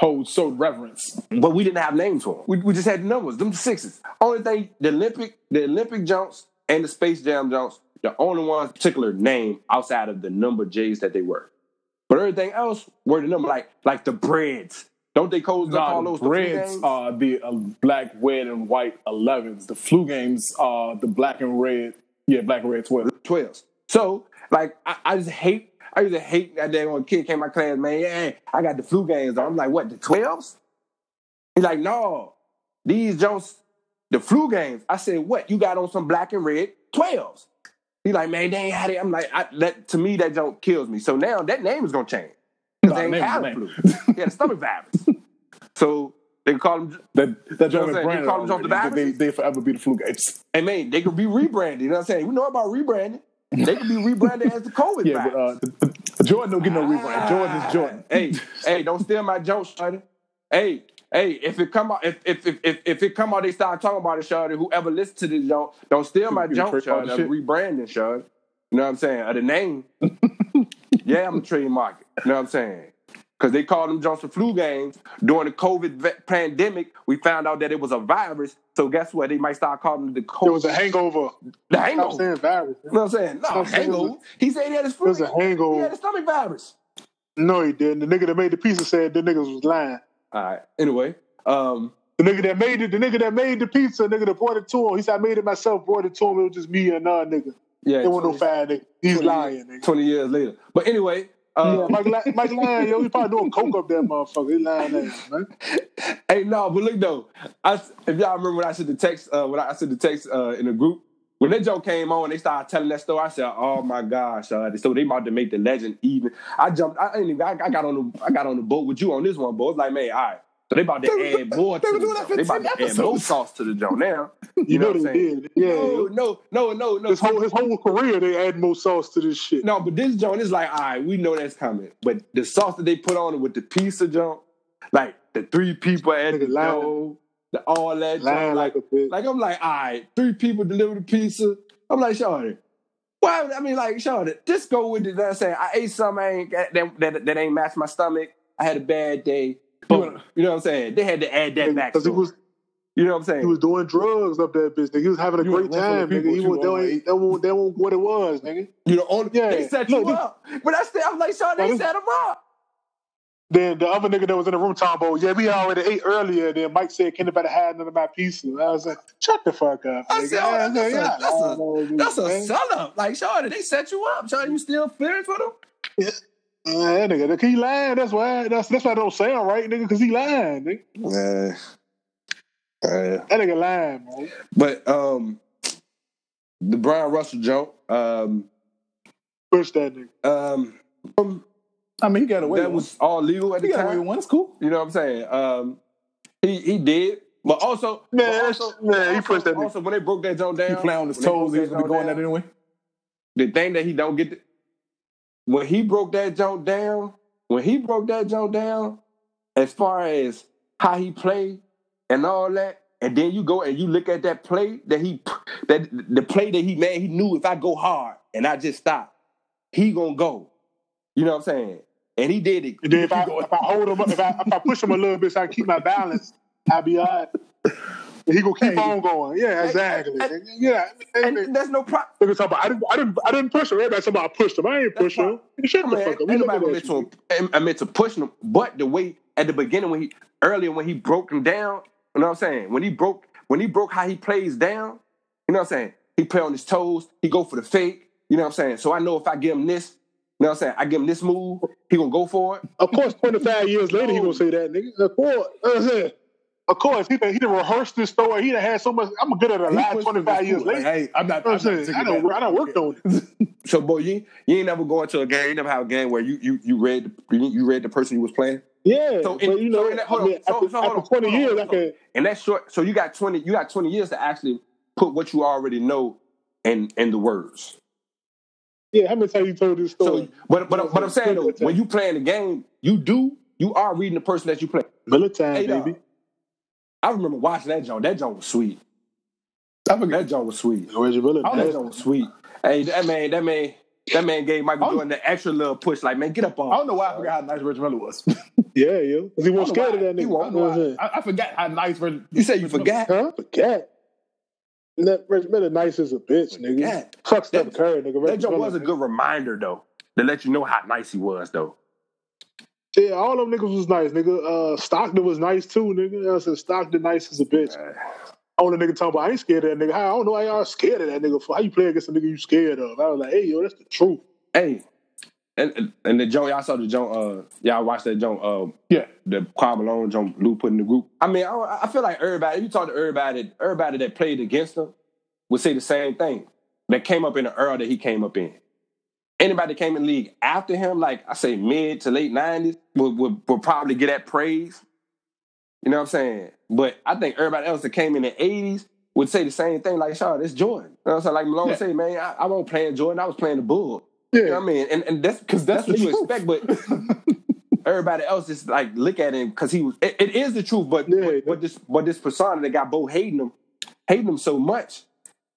hold certain reverence. But we didn't have names for them. We, we just had numbers, them sixes. Only thing, the Olympic, the Olympic jumps and the Space Jam jumps, the only ones particular name outside of the number J's that they were. But everything else were the number like like the breds. Don't they call, Nah, call the those the Breds games? are the uh, black, red, and white 11s. The flu games are the black and red. Yeah, black and red 12. 12s. So, like, I, I just hate, I used to hate that day when a kid came my class, man, yeah, I got the flu games on. I'm like, what, the 12s? He's like, no, these Jones, the flu games. I said, what? You got on some black and red 12s. He's like, man, they ain't had it. I'm like, I, that to me, that joke kills me. So now that name is gonna change. Because Nah, they ain't had the flu. He had a stomach virus. so they call him That, that You know joint what I'm is saying? branded You call them Jones the but they, they forever be the flu guys. Hey man, they could be rebranded. You know what I'm saying? We know about rebranding. They could be rebranded as the COVID Yeah, virus. but uh, Jordan don't get no rebrand. Jordan is Jordan. Hey, hey, don't steal my joke, Shuddy. Hey, hey, if it come out, if if if if, if it come out, they start talking about it, Shuddy. Whoever listens to this joke, don't steal my You joke, trademark Shuddy. the I'm rebranding, Shuddy. You know what I'm saying? Of the name. yeah, I'm a trademark. it. You know what I'm saying? Because they called them Johnson flu games during the COVID ve- pandemic. We found out that it was a virus. So guess what? They might start calling it the COVID. It was a hangover. the Stop hangover. saying virus. You know what I'm saying? No, Stop saying hangover. He said he had his flu. It was a He had hangover. a stomach virus. No, he didn't. The nigga that made the pizza said the niggas was lying. All right. Anyway, um, The nigga that made it, the nigga that made the pizza, nigga that brought it to him, he said I made it myself, brought it to him. It was just me and another nigga. yeah, There wasn't no 20 fat nigga. He's 20 lying, nigga. 20 years later. But anyway, uh, Yeah, Mike, Mike lying, yo. He probably doing coke up that motherfucker. He lying there, man. hey, no, but look though, I, if y'all remember when I sent the text, uh, when I sent the text uh, in the group, when that joke came on, they started telling that story. I said, "Oh my gosh!" Uh, so they about to make the legend even. I jumped. I, ain't even, I, I got on the. I got on the boat with you on this one, boy. It's like, man, all right. So they about to They- add more they to were the doing that for They about 10 to add more sauce to the joke now. You, know, what I'm they saying? did. Yeah, No, no, no, no, no. His whole his whole career, they add more sauce to this shit. No, but this joint is like, all right, we know that's coming. But the sauce that they put on it with the pizza joint, like the three people at the door, the all that Lying like like, a bitch. like I'm like, all right, three people deliver the pizza. I'm like, Shorty, why? I mean, like, Shorty, just go with it. I'm saying I ate something I ain't, that, that, that ain't matched my stomach. I had a bad day. Boom. You know what I'm saying? They had to add that back. Because he was you know what I'm saying? he was doing drugs up that bitch. Nigga. He was having a You great went for the time, nigga. He was, that, ain't, that, won't, that won't what it was, nigga. you the only. Yeah. They set you this- up. But I still, I'm like, Now they set him up. Then the other nigga that was in the room talking about, yeah, we already ate earlier. Then Mike said, "Can anybody have none of my pizza?" I was like, "Shut the fuck up." I nigga. said, oh, that's a- yeah, that's a- I know That's a setup. Like, Shorty, they set you up. Shorty, you still feelings with them? Uh, that nigga, he lying. That's why. That's that's why it don't sound right, nigga. Because he lying, nigga. Yeah. uh, That nigga lying, man. but um, the Bryon Russell joke, um, Push that nigga. um, um, I mean, he got away. that with was all legal at one. the time. He got away with time. one. It's cool. You know what I'm saying? Um, he he did, but also, Man, but also, man, he pushed that also when they broke that joke down, He playing on his when they broke toes. He was gonna be joke going that anyway. the thing that he don't get the, when he broke that joke down, when he broke that joke down, as far as how he played and all that, and then you go and you look at that play that he that the play that he made, he knew if I go hard and I just stop, he gonna go. You know what I'm saying? And he did it. And then if I if I hold him up, if I if I push him a little bit so I keep my balance, I'll be all right. He gonna keep on going. Yeah, exactly. yeah, and, and there's no problem. Nigga talk about I didn't, I didn't, I didn't push him. Everybody talking about I pushed him. I ain't push him. Shut the fuck up. We Anybody admit to him, admit to pushing him, but the way at the beginning when he earlier when he broke him down, you know what I'm saying? When he broke when he broke how he plays down, you know what I'm saying? He play on his toes. He go for the fake. You know what I'm saying? So I know if I give him this, you know what I'm saying? I give him this move, he gonna go for it. Of course, 25 years later, he gonna say that, nigga. Of course. Uh, I'm saying. Of course, he done, he done rehearsed this story. He done had so much. I'm good at a last 25 years later. Like, hey, I'm not. I'm, I'm saying, I don't. I don't work on it. so, boy, you you ain't never go into a game. You never have a game where you you you read you read the person you was playing. Yeah. So, in, but you know, so that, hold I mean, on. So, after, so, hold after 20 on, years, on, I can. And that's short. So you got 20. You got 20 years to actually put what you already know in in the words. Yeah, how many times you told this story? So, but but, but I'm saying though, when you playing the game, you do you are reading the person that you play. Military, hey, baby. I remember watching that joint. That joint was sweet. I forgot that joint was sweet. Reggie Miller. Oh, that joint was sweet. Hey, that man, that man, that man gave Michael oh. Jordan the extra little push. Like, man, get up on. I don't know why I forgot how nice Reggie Miller was. yeah, yo, because he wasn't scared of that nigga. I, I, I, forgot how nice Reggie. You said you forgot? Huh? Forgot. That Reggie Miller nice as a bitch, nigga. Yeah. Fuck Steph Curry, nigga. Reggie that was a good reminder though to let you know how nice he was though. Yeah, all them niggas was nice, nigga. Uh, Stockton was nice too, nigga. I said Stockton nice as a bitch. All the nigga talking about, I ain't scared of that nigga. I don't know why y'all scared of that nigga for. How you play against a nigga you scared of? I was like, hey, yo, that's the truth. Hey, and and the Joe, y'all saw the Joe, uh, y'all watched that Joe, uh, yeah, the Karl Malone Joe Lou put in the group. I mean, I, I feel like everybody, if you talk to everybody, everybody that played against him would say the same thing. That came up in the era that he came up in anybody that came in the league after him, like I say mid to late 90s, would, would, would probably get that praise. You know what I'm saying? But I think everybody else that came in the 80s would say the same thing, like, Sean, it's Jordan. You know what I'm saying? Like Malone yeah. say, man, I, I won't play Jordan, I was playing the Bull. Yeah. You know I mean? And, and that's because that's, that's what you expect, but everybody else is like look at him because he was it, it is the truth, but, yeah, but, but this but this persona that got both hating him, hating him so much.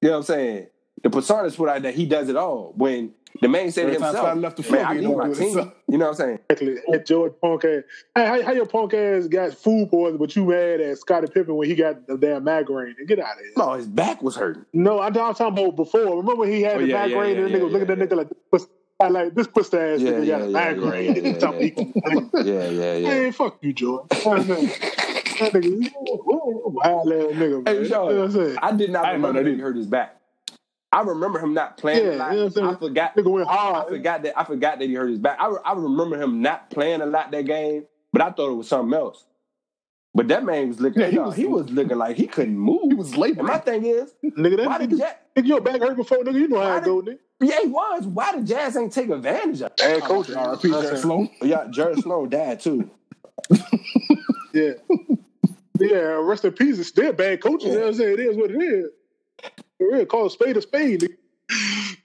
You know what I'm saying? The persona is what I, that he does it all. When the man said Every himself, I left the man, I need my team. You know what I'm saying? Exactly. At George punk ass. Hey, how, how, your punk ass got food poisoning, but you mad at Scottie Pippen when he got the damn migraine? Get out of here. No, his back was hurting. No, I'm, I'm talking about before. Remember he had oh, the yeah, migraine yeah, yeah, and the nigga was looking at that nigga like, this I like this pussy ass yeah, nigga got a migraine. Yeah, yeah, yeah. Hey, fuck you, George. that nigga, wild ass nigga. Hey, Sean, I'm saying? I did not remember that he hurt his back. I remember him not playing yeah, a lot. You know I forgot. Went hard. I forgot that. I forgot that he hurt his back. I, I remember him not playing a lot that game, but I thought it was something else. But that man was looking. Yeah, he, was, he was looking like he couldn't move. He was late. my thing is, nigga, that, why did Jazz? Nigga, your back hurt before, nigga. You know how it go, nigga. Yeah, he was. Why did Jazz ain't take advantage of? it? Bad coach. R.I.P. Jerry Sloan. Yeah, Jerry Sloan died too. yeah. Yeah, rest in peace. It's still bad coaching. Yeah. You know what I'm saying? It is what it is. Real, call a spade a spade.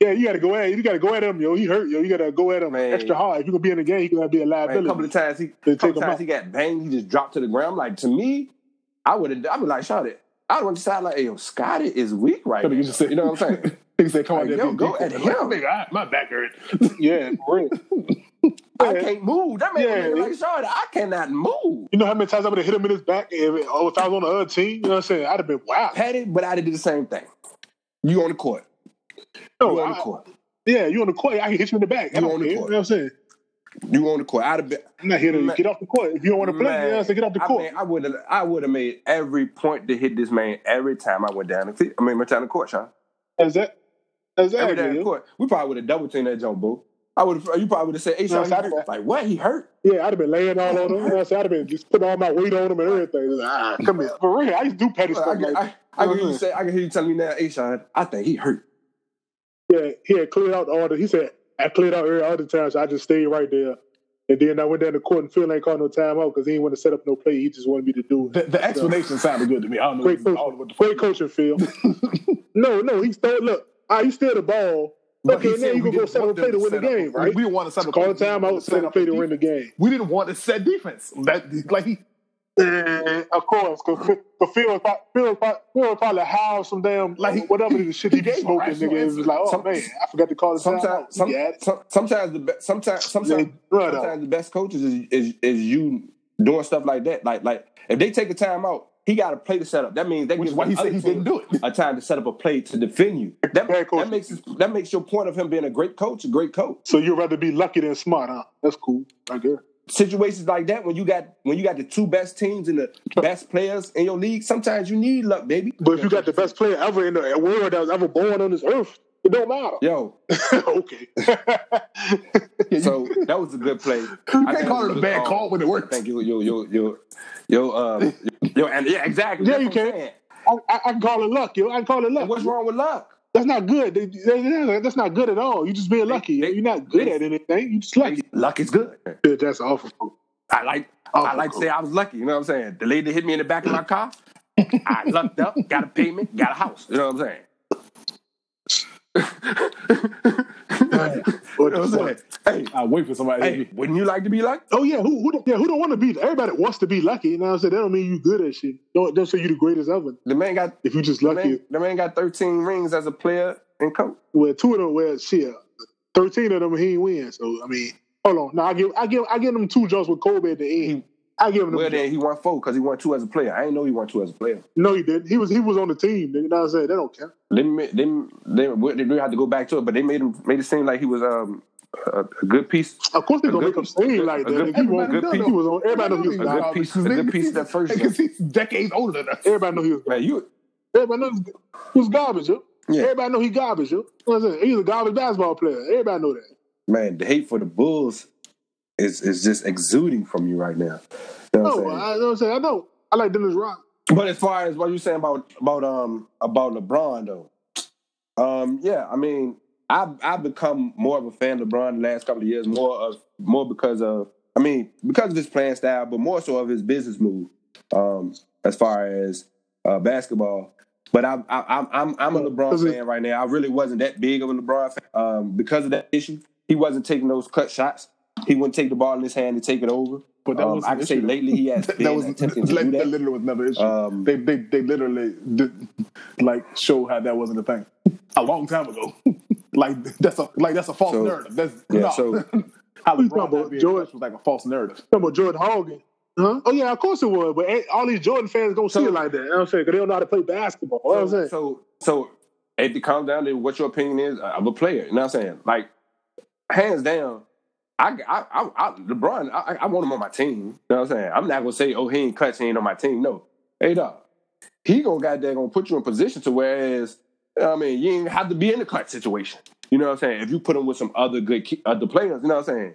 Yeah, you gotta go at you gotta go at him, yo. He hurt, yo. You gotta go at him man. extra hard. If you gonna be in the game, he gonna be a liability. Man, a couple of times he, couple times he got banged, he just dropped to the ground. Like to me, I would have, I would be like shot it. I would decide like, hey, yo, Scottie is weak right now. You, just said, you know what I'm saying? he said, come like, on, yo, go at him. Nigga, my back hurt. yeah, real. I can't move. That man yeah, like Charlotte, I cannot move. You know how many times I would have hit him in his back if, oh, if I was on the other team? You know what I'm saying? I'd have been. Had it, but I'd have did the same thing. You on the court. No, you on the court. Yeah, you on the court. I can hit you in the back. You on the court. You know what I'm saying? You on the court. I'd have been, I'm not here to man, get off the court. If you don't want to play, man, you know, so get off the court. I, mean, I would have I would have made every point to hit this man every time I went down the field. I mean, went down the court, Sean. Is that? Exactly. Every down the court. We probably would have double teamed that jump, boo. I would. You probably would have said, "Hey, Sean, no, like what? He hurt." Yeah, I'd have been laying all on him. You know, I'd have been just putting all my weight on him and everything. Like, ah, come here, for real. I used to do petty stuff. I, like, I, I, I, can hear you say. I can hear you telling me now, "Hey, Sean, I think he hurt." Yeah, he had cleared out all the. He said, "I cleared out all the times. So I just stayed right there." And then I went down to court and Phil ain't called no timeout because he didn't want to set up no play. He just wanted me to do it. The, the explanation so, sounded good to me. I don't know. Great, coach, great coaching, Phil. no, no, he stole. Look, ah, you still the ball. But okay, now you can go set up a play to win the game, right? We didn't want to set up call the timeout, set up play to win the game. We didn't want to set defense. That like he and of course, because Phil Phil, Phil probably high some damn like whatever the shit he, he smoking, nigga. It was like, oh some, man, I forgot to call it. Sometimes, some, some, sometimes the best, sometimes, sometimes, sometimes the best coaches is, is is you doing stuff like that. Like like if they take a time out he got a play to set up. That means that Which gives why he said he didn't do it. a time to set up a play to defend you. That, that makes his, that makes your point of him being a great coach a great coach. So you'd rather be lucky than smart, huh? That's cool. I guess. Situations like that when you got when you got the two best teams and the best players in your league, sometimes you need luck, baby. But if you got the best player ever in the world that was ever born on this earth, it don't matter. Yo, okay. so that was a good play. You can't call it a bad call when it works. Thank you, yo, yo, yo, yo, uh, yo, and yeah, exactly. Yeah, That's you can. saying. I, I, I can call it luck, yo. I can call it luck. And what's wrong with luck? That's not good. They- they- That's not good at all. You're just being lucky. they- You're not good at anything. You just lucky. Luck is good. Yeah, That's awful. I like Oh, I like to say I was lucky. You know what I'm saying? The lady hit me in the back of my car. I lucked up, got a payment, got a house. You know what I'm saying? What You know what I'm saying? Hey, I wait for somebody hey, wouldn't you like to be lucky? Oh yeah, who, who don't, yeah, who don't want to be? Everybody wants to be lucky. You know what I'm saying? That don't mean you good at shit. Don't don't say you the greatest ever. The man got If you just the lucky, man, the man got 13 rings as a player and coach. well, two of them, well, shit, thirteen of them he ain't win. So I mean, hold on. Now I give I give I give them two jumps with Kobe at the end. I give him Well, then he won four because he won two as a player. I didn't know he won two as a player. No, he didn't. He was he was on the team. You know what I'm saying? That don't count. They they they they, they had to go back to it, but they made him made it seem like he was um a, a good piece. Of course they A gonna make him seem like a that. good- If he a good he piece. was on. Everybody knows he was. A good piece- a good piece that first Because he's decades older than us. Everybody know he was. Man, you Everybody knows he was garbage, yo. Yeah. Everybody know he garbage, yo. You know what I'm saying? He's a garbage basketball player. Everybody know that. man, the hate for the Bulls is is just exuding from you right now. You know I'm No, saying? I, you know what I'm saying? I know. I like Dennis Rock. But as far as what you're saying about about um about LeBron though, um yeah, I mean I've I've become more of a fan of LeBron the last couple of years, more of more because of I mean because of his playing style, but more so of his business move. Um, as far as uh, basketball, but I, I, I'm I'm I'm a LeBron fan right now. I really wasn't that big of a LeBron fan um, because of that issue. He wasn't taking those cut shots. He wouldn't take the ball in his hand and take it over. But that Um, was I can say lately he has that, been was attempting to do that that. literally was never an issue. Um, they, they they literally did, like show how that wasn't a thing a long time ago. like that's a like that's a false So- narrative. That's yeah, no. so- how Who's LeBron talking about George? was like a false narrative. Talking about Jordan Hogan. Huh? Oh yeah, of course it was. But all these Jordan fans don't see it like that. You know what I'm saying? Because they don't know how to play basketball. You know what I'm so, saying? so, so it comes down to what your opinion is of a player. You know what I'm saying? Like, hands down, I, I, I, I LeBron, I, I want him on my team. You know what I'm saying? I'm not gonna say, oh, he ain't cuts, he ain't on my team. No, hey, dog, he gonna goddamn gonna put you in position to whereas, I mean, you ain't have to be in the cut situation. You know what I'm saying? If you put him with some other good other players, you know what I'm saying?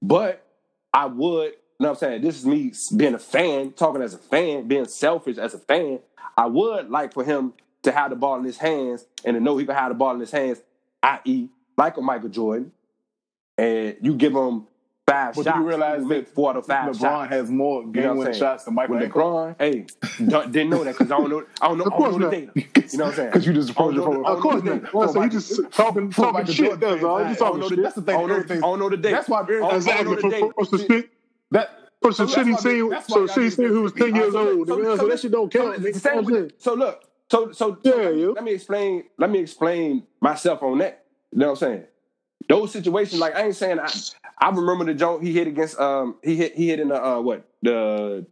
But I would, you know what I'm saying? This is me being a fan, talking as a fan, being selfish as a fan. I would like for him to have the ball in his hands and to know he can have the ball in his hands, i.e., like a Michael Jordan, and you give him five But shots. you realize make that four out of five LeBron shots. has more You know game what I'm winning shots than Michael With LeBron, hey, don't- didn't know that because I don't know. I don't know. Of I don't course know the not. data. You know what I'm saying? Because you just approach it know from the- Of course not. Well, so you just talking talking shit. That's all. Just talking shit. That's the thing. I don't know- the data. That's why. Know Exactly. the For, data. for, for some shit. That For some So shit he seen. So shit he seen who was to ten years old. so- nigga. so- So that shit don't count. it's same You know what I'm with- So look, so so Yeah, so let, me, let me explain. Let me explain myself on that. You know what I'm saying? Those situations, like I ain't saying I. I remember the joint he hit against. Um, he hit. He hit in the uh, what the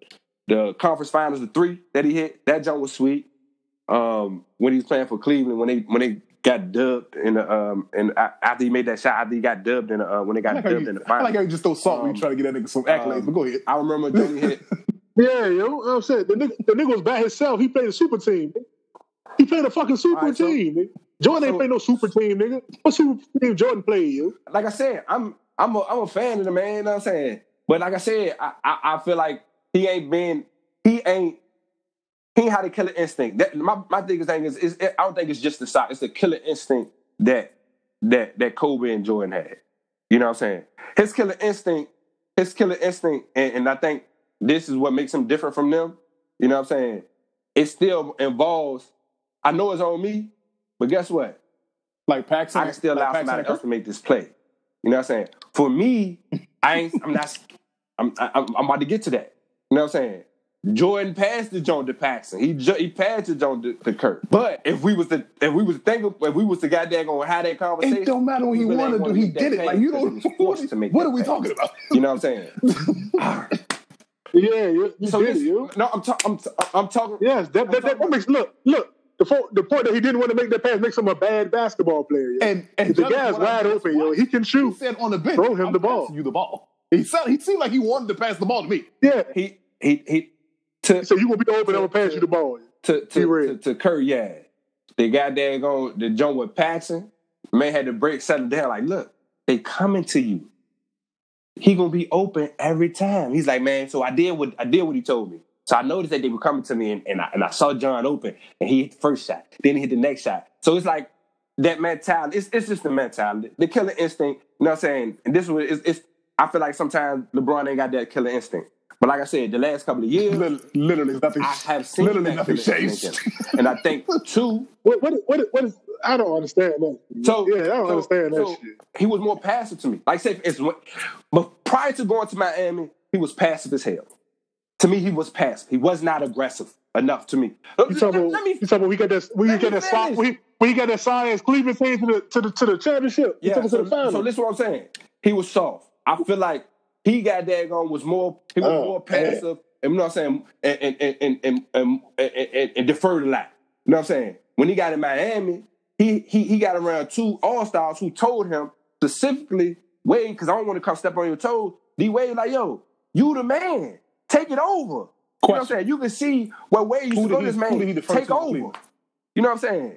the conference finals, the three that he hit. That joint was sweet. Um, when he was playing for Cleveland, when they when they got dubbed in the um, and a- after he made that shot, after he got dubbed in the uh, when they got like, dubbed you, in the I like how you just throw salt when Um, you try to get that nigga some accolades. um, but go ahead. I remember Johnny hit. Yeah, yo, you know what I'm saying the nigga, the nigga was by himself. He played a super team. He played a fucking super All right, so- team. nigga. Jordan ain't so- play no super team, nigga. What super team Jordan played, yo? like I said, I'm I'm a I'm a fan of the man. You know what I'm saying? But like I said, I I, I feel like he ain't been he ain't he ain't had a killer instinct. That my my biggest thing is, is I don't think it's just the shot. It's the killer instinct that that that Kobe and Jordan had. You know what I'm saying? His killer instinct, his killer instinct, and, and I think this is what makes him different from them. You know what I'm saying? It still involves. I know it's on me, but guess what? Like Paxson. I can still like allow Paxson somebody else to make this play. You know what I'm saying? For me, I ain't. I'm not. I'm. I'm, I'm about to get to that. You know what I'm saying? Jordan passed the Joan to Paxson. He ju- he passed the Joan to, to Kirk. But if we was to if we was to think of, if we was to goddamn gonna have that conversation, It don't matter what he really wanted to do. He did it. Like you don't. he was What, forced to make it. what are we pass. talking about? You know what I'm saying? Yeah, you, you So did this, it, you. no, I'm, ta- I'm, t- I'm talking. Yes, that, that, that, that makes look look. The, fo- the point that he didn't want to make that pass makes him a bad basketball player. Yo. And and the guy's wide just open, yo. He can shoot. He shoot. said on the bench, Throw him I'm the ball. You the ball. He sound, he seemed like he wanted to pass the ball to me. Yeah. He he he to So you gonna be open? I'm gonna pass you the ball. to He to, to, read. to Curry, yeah. The guy there going the joint with Paxson, man had to break settle down. Like, look, they coming to you. He gonna be open every time. He's like, man. So I did what I did what he told me. So I noticed that they were coming to me, and, and I and I saw John open, and he hit the first shot. Then he hit the next shot. So it's like that mentality. It's it's just the mentality, the killer instinct. You know what I'm saying? And this was it's, it's. I feel like sometimes LeBron ain't got that killer instinct. But like I said, the last couple of years, Literally, literally nothing. I have seen literally nothing changed. And I think two, What what what what is? I don't understand that. So yeah, I don't so- understand that so shit. He was more passive to me. Like say, it's but prior to going to Miami, he was passive as hell. To me, he was passive. He was not aggressive enough to me. Uh, you talking about? let me. you talking about? We got that. We got that. Sci- we we got that science. Cleveland team to the to the to the championship. You Yeah. So, to the final. so listen, what I'm saying. He was soft. I feel like he got daggone was more. He was Oh, more passive. And you know what I'm saying? And and and and and, and, and, and, and deferred a lot. You know what I'm saying? When he got in Miami, he he he got around two all stars who told him specifically, Wade, because I don't want to come step on your toes. D Wade, like, yo, you the man. Take it over. You know what I'm saying? You can see where Wade used to go this man. did he defer Take over. Cleveland? You know what I'm saying?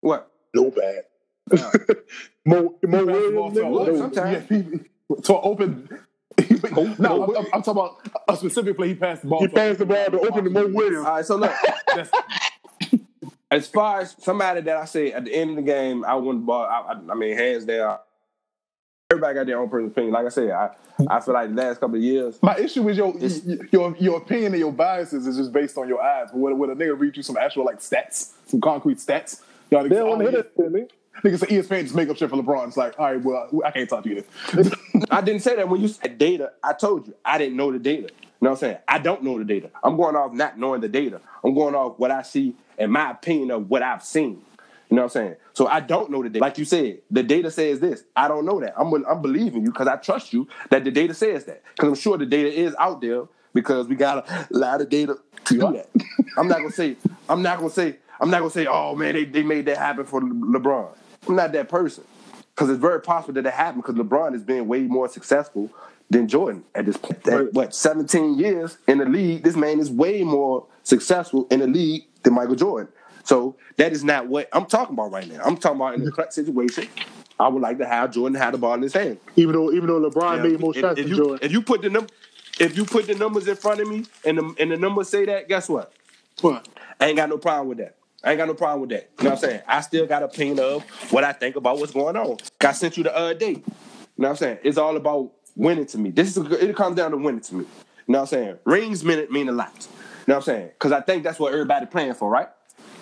What? no bad. Mo Mo He passed Williams. to nigga, a- Look, no. sometimes. Yeah, he- to open. no, I'm, I'm, I'm talking about uh, a specific play. He passed the ball. He to- passed the ball to open the Mo Williams. All right, so look. As far as somebody that I say at the end of the game, I wouldn't ball. I, I, I mean, hands down. Everybody got their own personal opinion. Like I said, I, I feel like the last couple of years, My issue is your your your opinion and your biases is just based on your eyes. But when, when a nigga read you some actual like stats, some concrete stats, y'all They niggas, don't want to hit yeah. it, nigga. niggas say ESPN just make up shit for LeBron. It's like, all right, well, I can't talk to you. Then. I didn't say that when you said data. I told you I didn't know the data. You know what I'm saying? I don't know the data. I'm going off not knowing the data. I'm going off what I see and my opinion of what I've seen. You know what I'm saying? So I don't know the data. Like you said, the data says this. I don't know that. I'm I'm believing you because I trust you that the data says that. Because I'm sure the data is out there because we got a lot of data to do that. I'm not gonna say. I'm not gonna say. I'm not gonna say. Oh man, they, they made that happen for LeBron. I'm not that person. Because it's very possible that it happened because LeBron has been way more successful than Jordan at this point. At, what 17 years in the league, this man is way more successful in the league than Michael Jordan. So that is not what I'm talking about right now. I'm talking about in the mm-hmm. clutch situation. I would like to have Jordan have the ball in his hand. Even though even though LeBron Yeah, made more if, shots if than you, Jordan. if you put the num- if you put the numbers in front of me and the and the numbers say that, guess what? What? I ain't got no problem with that. I ain't got no problem with that. You know what I'm saying? I still got a opinion of what I think about what's going on. I sent you the other day. You know what I'm saying? It's all about winning to me. This is it comes down to winning to me. You know what I'm saying? Rings mean mean a lot. You know what I'm saying? Because I think that's what everybody playing for, right?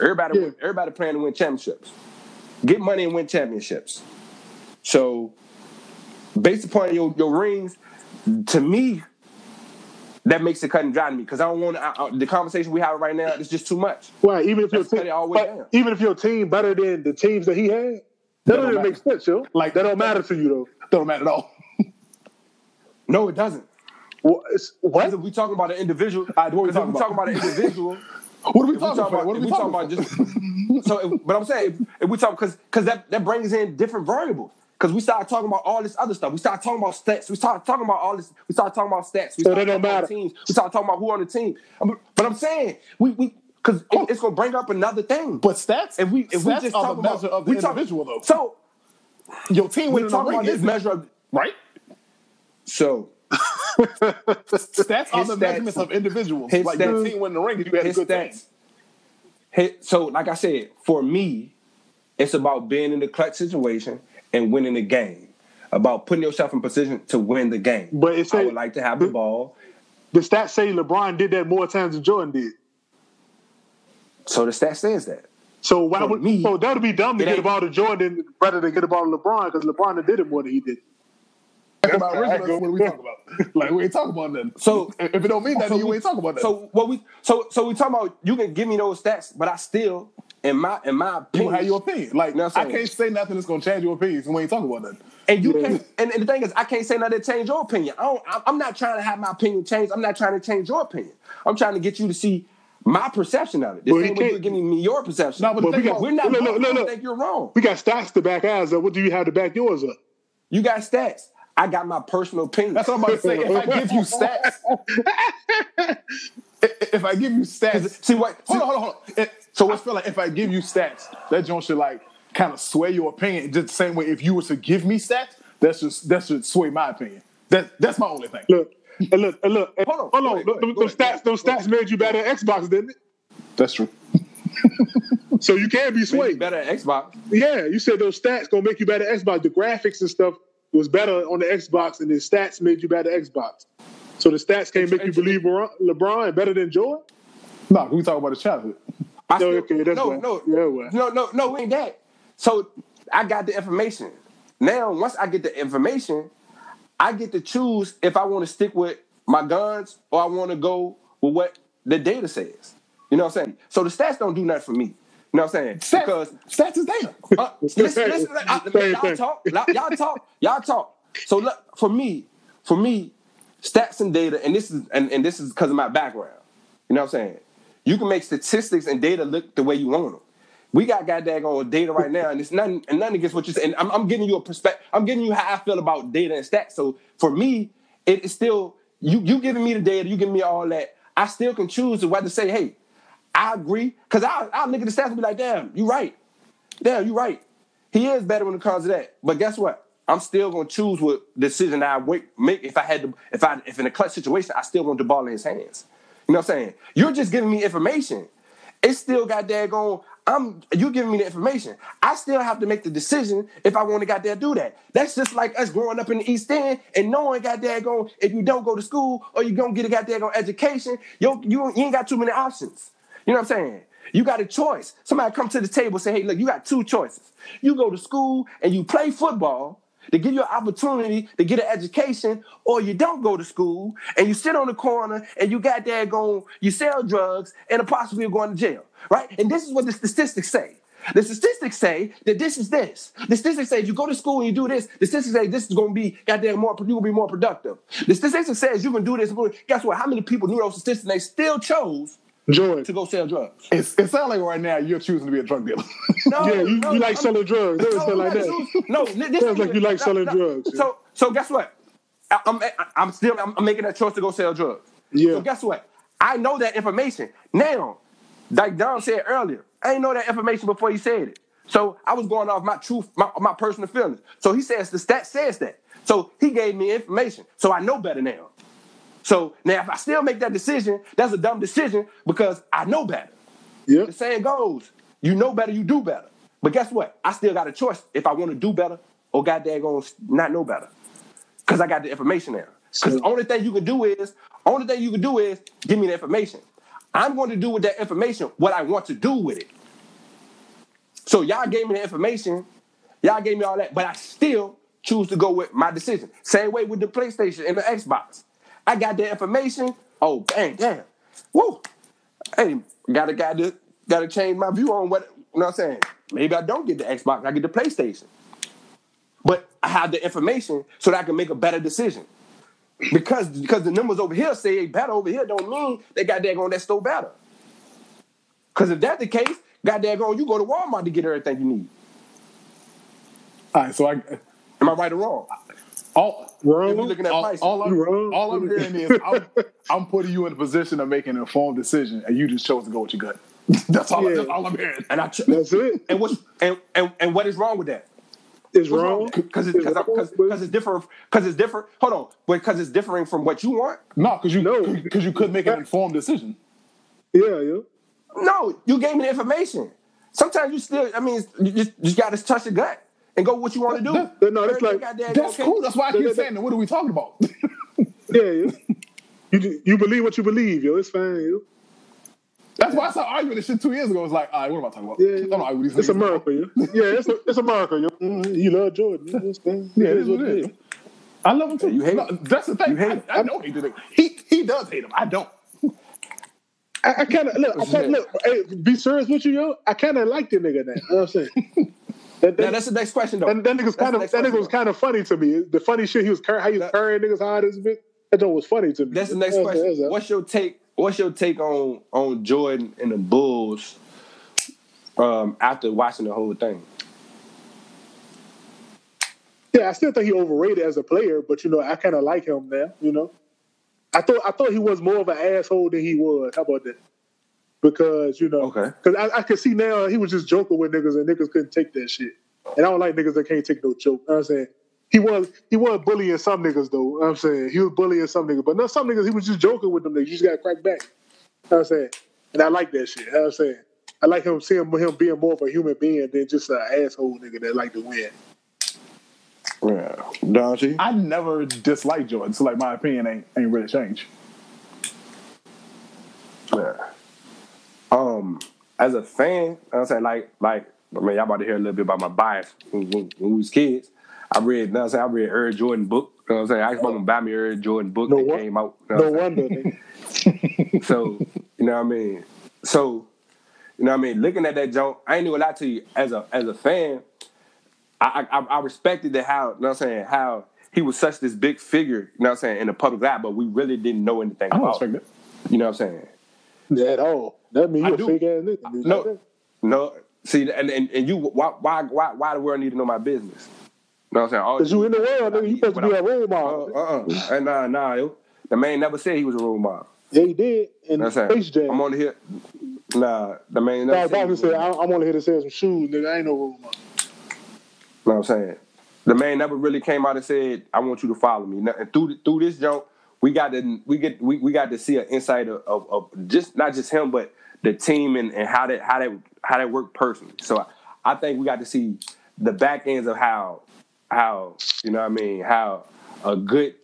Everybody Yeah. everybody playing to win championships. Get money and win championships. So based upon your, your rings, to me, that makes it cut and dry to me because I don't want I, I, the conversation we have right now is just too much. Why? Even if your team, all way but down. even if your team better than the teams that he had, that, don't doesn't make sense, yo. Like- that don't matter to you though. Don't matter at all. No, it doesn't. Well, what? If we talking about an individual, right, what we because talking we about? talking about an individual, What are we if talking about? What are we talking about? just so, if, but I'm saying if, if we talk because because that that brings in different variables. Because we start talking about all this other stuff. We start talking about stats. We start talking about all this. We start talking about stats. We So don't talking about matter. teams. We started talking about who on the team. But I'm saying we we because it, oh. it's gonna bring up another thing. But stats, if we if we just talk about measure of the we talk- individual, though. So Your team we talking about this measure of right. so Stats are the stats- measurements of individuals. his like your stats- team winning the ring, if you had a good stats. Hey, so like I said, for me, it's about being in the clutch situation and winning the game. About putting yourself in position to win the game. But it I would like to have the ball. The stats say LeBron did that more times than Jordan did. So the stat says that. So why For would me, so that would be dumb to get the ball to Jordan rather than get the ball to LeBron because LeBron did it more than he did. Talk about original, what are we talking about? Like we ain't talking about nothing. So- if it don't mean that, So then you we- ain't talking about that. So what we so so we talking about you can give me those stats, but I still in my in my You opinion, have your opinion. Like You know I'm I saying? can't say nothing that's gonna change your opinion. So we ain't talking about nothing. and you Yeah. can't. And, and the thing is, I can't say nothing to change your opinion. I don't. I'm- I'm not trying to have my opinion changed. I'm not trying to change your opinion. I'm trying to get you to see my perception of it. The Well, same he way you're giving me your perception. No, but the Well, we got, we're not. Look, both look, look, gonna look. think you're wrong. We got stats to back ours up. What do you have to back yours up? You got stats. I got my personal opinion. That's what I'm about to say. If I give you stats, if I give you stats, See what? hold on, hold on, hold on. It- so I feel like if I give you stats, that joint should like kind of sway your opinion. Just the same way if you were to give me stats, that's just that should sway my opinion. That that's my only thing. Look, and look, and look. and- Hold on, hold on. ahead, go Them, ahead, them go ahead, stats, those go stats made you better at Xbox, didn't it? That's true. So you can be Maybe swayed. better at Xbox. Yeah, you said those stats gonna make you better at Xbox. The graphics and stuff was better on the Xbox, and the stats made you better Xbox. So the stats can't make you believe LeBron, LeBron better than Jordan. No, we talk about his childhood. I No, still, okay, that's no, right. no, Yeah, well. no, no, no, ain't that. So I got the information. Now, once I get the information, I get to choose if I want to stick with my guns or I want to go with what the data says. You know what I'm saying? So the stats don't do nothing for me. You know what I'm saying? Stats, Because stats is data. uh, listen, listen, I- y'all talk, y'all talk, y'all talk. So look, for me, for me, stats and data, and this is and, and this is because of my background. You know what I'm saying? You can make statistics and data look the way you want them. We got goddamn on data right now, and it's nothing and nothing against what you're saying. I'm, I'm giving you a perspective. I'm giving you how I feel about data and stats. So for me, it is still you you giving me the data, you giving me all that. I still can choose to whether to say, hey, I agree, because I I look at the stats and be like, damn, you right. Damn, you right. He is better when it comes to that. But guess what? I'm still gonna choose what decision I make if I had to if I if in a clutch situation, I still want the ball in his hands. You know what I'm saying? You're just giving me information. It's still got daggone. I'm you giving me the information. I still have to make the decision if I want to there do that. That's just like us growing up in the East End and knowing got going if you don't go to school or you don't get a goddamn education, you, you you ain't got too many options. You know what I'm saying? You got a choice. Somebody come to the table say, hey, look, you got two choices. You go to school and you play football to give you an opportunity to get an education, or you don't go to school and you sit on the corner and you got there going, you sell drugs and a possibility of going to jail, right? And this is what the statistics say. The statistics say that this is this. The statistics say if you go to school and you do this, the statistics say this is going to be goddamn more, you're going to be more productive. The statistics says you can do this. Guess what? How many people knew those statistics and they still chose Jordan. to go sell drugs? It's, it sounds like right now you're choosing to be a drug dealer. No, Yeah, you, no, you like I'm- selling drugs. It no, like that. No, this Sounds like you like selling drugs, yeah. So, so guess what? I, I'm, I'm still, I'm, I'm making that choice to go sell drugs. Yeah. So guess what? I know that information now. Like Don said earlier, I didn't know that information before he said it. So I was going off my truth, my, my personal feelings. So he says the stat says that. So he gave me information. So I know better now. So now if I still make that decision, that's a dumb decision because I know better. Yeah. The saying goes, you know better, you do better. But guess what? I still got a choice if I want to do better or goddamn gonna not know better. Because I got the information there. Because the only thing you can do is, only thing you can do is give me the information. I'm going to do with that information what I want to do with it. So y'all gave me the information, y'all gave me all that, but I still choose to go with my decision. Same way with the PlayStation and the Xbox. I got the information. Oh, bang, damn. Woo. Hey, gotta gotta gotta change my view on what you know what I'm saying. Maybe I don't get the Xbox, I get the PlayStation. But I have the information so that I can make a better decision. Because because the numbers over here say better over here don't mean they got that on that store better. Because if that's the case, goddamn going, you go to Walmart to get everything you need. All right, so I Am I right or wrong? All Wrong. Looking at all, prices. all I'm, You wrong. all I'm hearing is I'm, I'm putting you in a position of making an informed decision, and you just chose to go with your gut. That's all. Yeah. That's all I'm hearing. And I ch- That's it. and what's and, and and what is wrong with that? Is wrong. Because it's because because it's different. Because it's different. Hold on, because it's differing from what you want. No, because you No. because you could make an informed decision. Yeah, yeah. No, you gave me the information. Sometimes you still. I mean, you just you got to touch your gut and go what you want to do. That- no, that's like- goddamn That's cool. That's why I keep saying that. What are we talking about? Yeah, yeah. You you believe what you believe, yo. It's fine, yo. That's why I started arguing this shit two years ago. It's like, all right, what am I talking about? Yeah, I don't argue with these it's niggas. America, yo. Yeah, it's it's America, yo. Mhm. You love Jordan. yo. It's. Yeah, It it is what it is. I love him too. you hate No, him. That's the thing. You hate I, him. I don't hate the. He he does hate him. I don't. I, I kind of look. I kinda, look. Hey, be serious with you, yo. I kind of like the nigga now. You know what I'm saying? That, that, that's the next question though. That, that nigga's kind of that nigga was kind of funny to me. The funny shit he was how he was carrying niggas hard as bit. That joke was funny to me. That's the next that's, question. That's, what's your take? What's your take on on Jordan and the Bulls um, after watching the whole thing? Yeah, I still think he overrated as a player, but you know, I kind of like him now. You know, I thought I thought he was more of an asshole than he was. How about that? Because you know, okay, because I, I can see now he was just joking with niggas and niggas couldn't take that shit. And I don't like niggas that can't take no joke. You know I'm saying he was he was bullying some niggas though. You know I'm saying he was bullying some niggas, but no, some niggas he was just joking with them niggas. You just got to crack back. You know I'm saying, and I like that shit. You know I'm saying I like him seeing him being more of a human being than just an asshole nigga that like to win. Yeah, Don I never disliked Jordan, so like my opinion ain't ain't really changed. Yeah um, as a fan, I'm saying like like I mean y'all about to hear a little bit about my bias when, when, when we was kids. I read, you know I'm saying I read Earl Jordan book. You know what I'm saying? I asked mom to buy me Earl Jordan book no that one, came out. You know no wonder. so you know what I mean. So you know what I mean. Looking at that joke, I ain't knew a lot to you as a as a fan. I, I I respected that how you know what I'm saying how he was such this big figure. You know what I'm saying in the public eye, but we really didn't know anything about. It. You know what I'm saying? At all. That mean you a fake ass nigga. No, no. See, and, and, and you, why, why, why, why the world need to know my business? You know what I'm saying? Because you in the world, nigga. You supposed to be a role model. Uh, uh-uh. And nah, nah, yo. The man never said he was a role model. Yeah, he did. And Space Jam. I'm on here. Nah, the man never nah, said. said I'm on here to sell some shoes, nigga. I ain't no role model. You know what I'm saying? The man never really came out and said, "I want you to follow me." And through through this joke, we got to we get we, we got to see an insight of, of, of just not just him, but the team and, and how that how that how that worked personally. So I think we got to see the back ends of how how you know what I mean how a good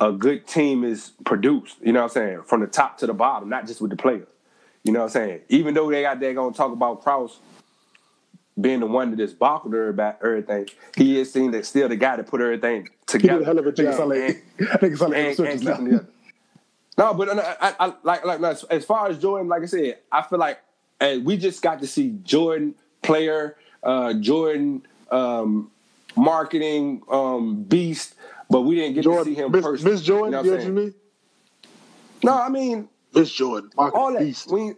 a good team is produced. You know what I'm saying from the top to the bottom, not just with the players. You know what I'm saying. Even though they got they're gonna talk about Krause being the one that just about everything, he is seen that still the guy that put everything together. He did a hell of a job. I think it's like, and, and, and no, but I, I, I, like like as far as Jordan, like I said, I feel like and we just got to see Jordan player, uh, Jordan um, marketing um, beast, but we didn't get Jordan, to see him Miss, personally. Miss Jordan, you know what, you mean? No, I mean Miss Jordan, marketing all that. Beast. We, you know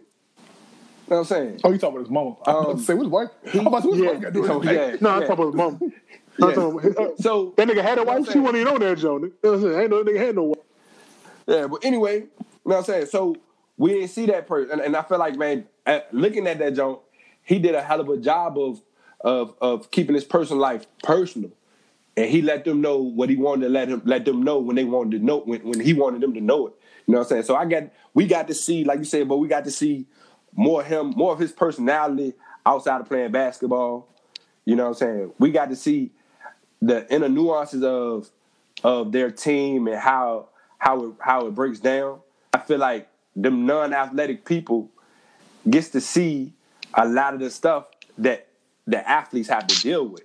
what I'm saying? Oh, you talking about his mama? I'm about to say what's wife? He, I'm about to say yeah, wife got yeah, No, I'm talking about his mama. yeah. so that nigga had a wife. She wasn't even on that, Joe. You know what I'm saying? Ain't no nigga had no wife. Yeah, but anyway, you know what I'm saying? So we didn't see that person. And, and I feel like, man, at, looking at that joint, he did a hell of a job of of of keeping his personal life personal. And he let them know what he wanted to let him let them know when they wanted to know when, when he wanted them to know it. You know what I'm saying? So I got we got to see, like you said, but we got to see more of him, more of his personality outside of playing basketball. You know what I'm saying? We got to see the inner nuances of of their team and how how it how it breaks down. I feel like them non-athletic people gets to see a lot of the stuff that the athletes have to deal with.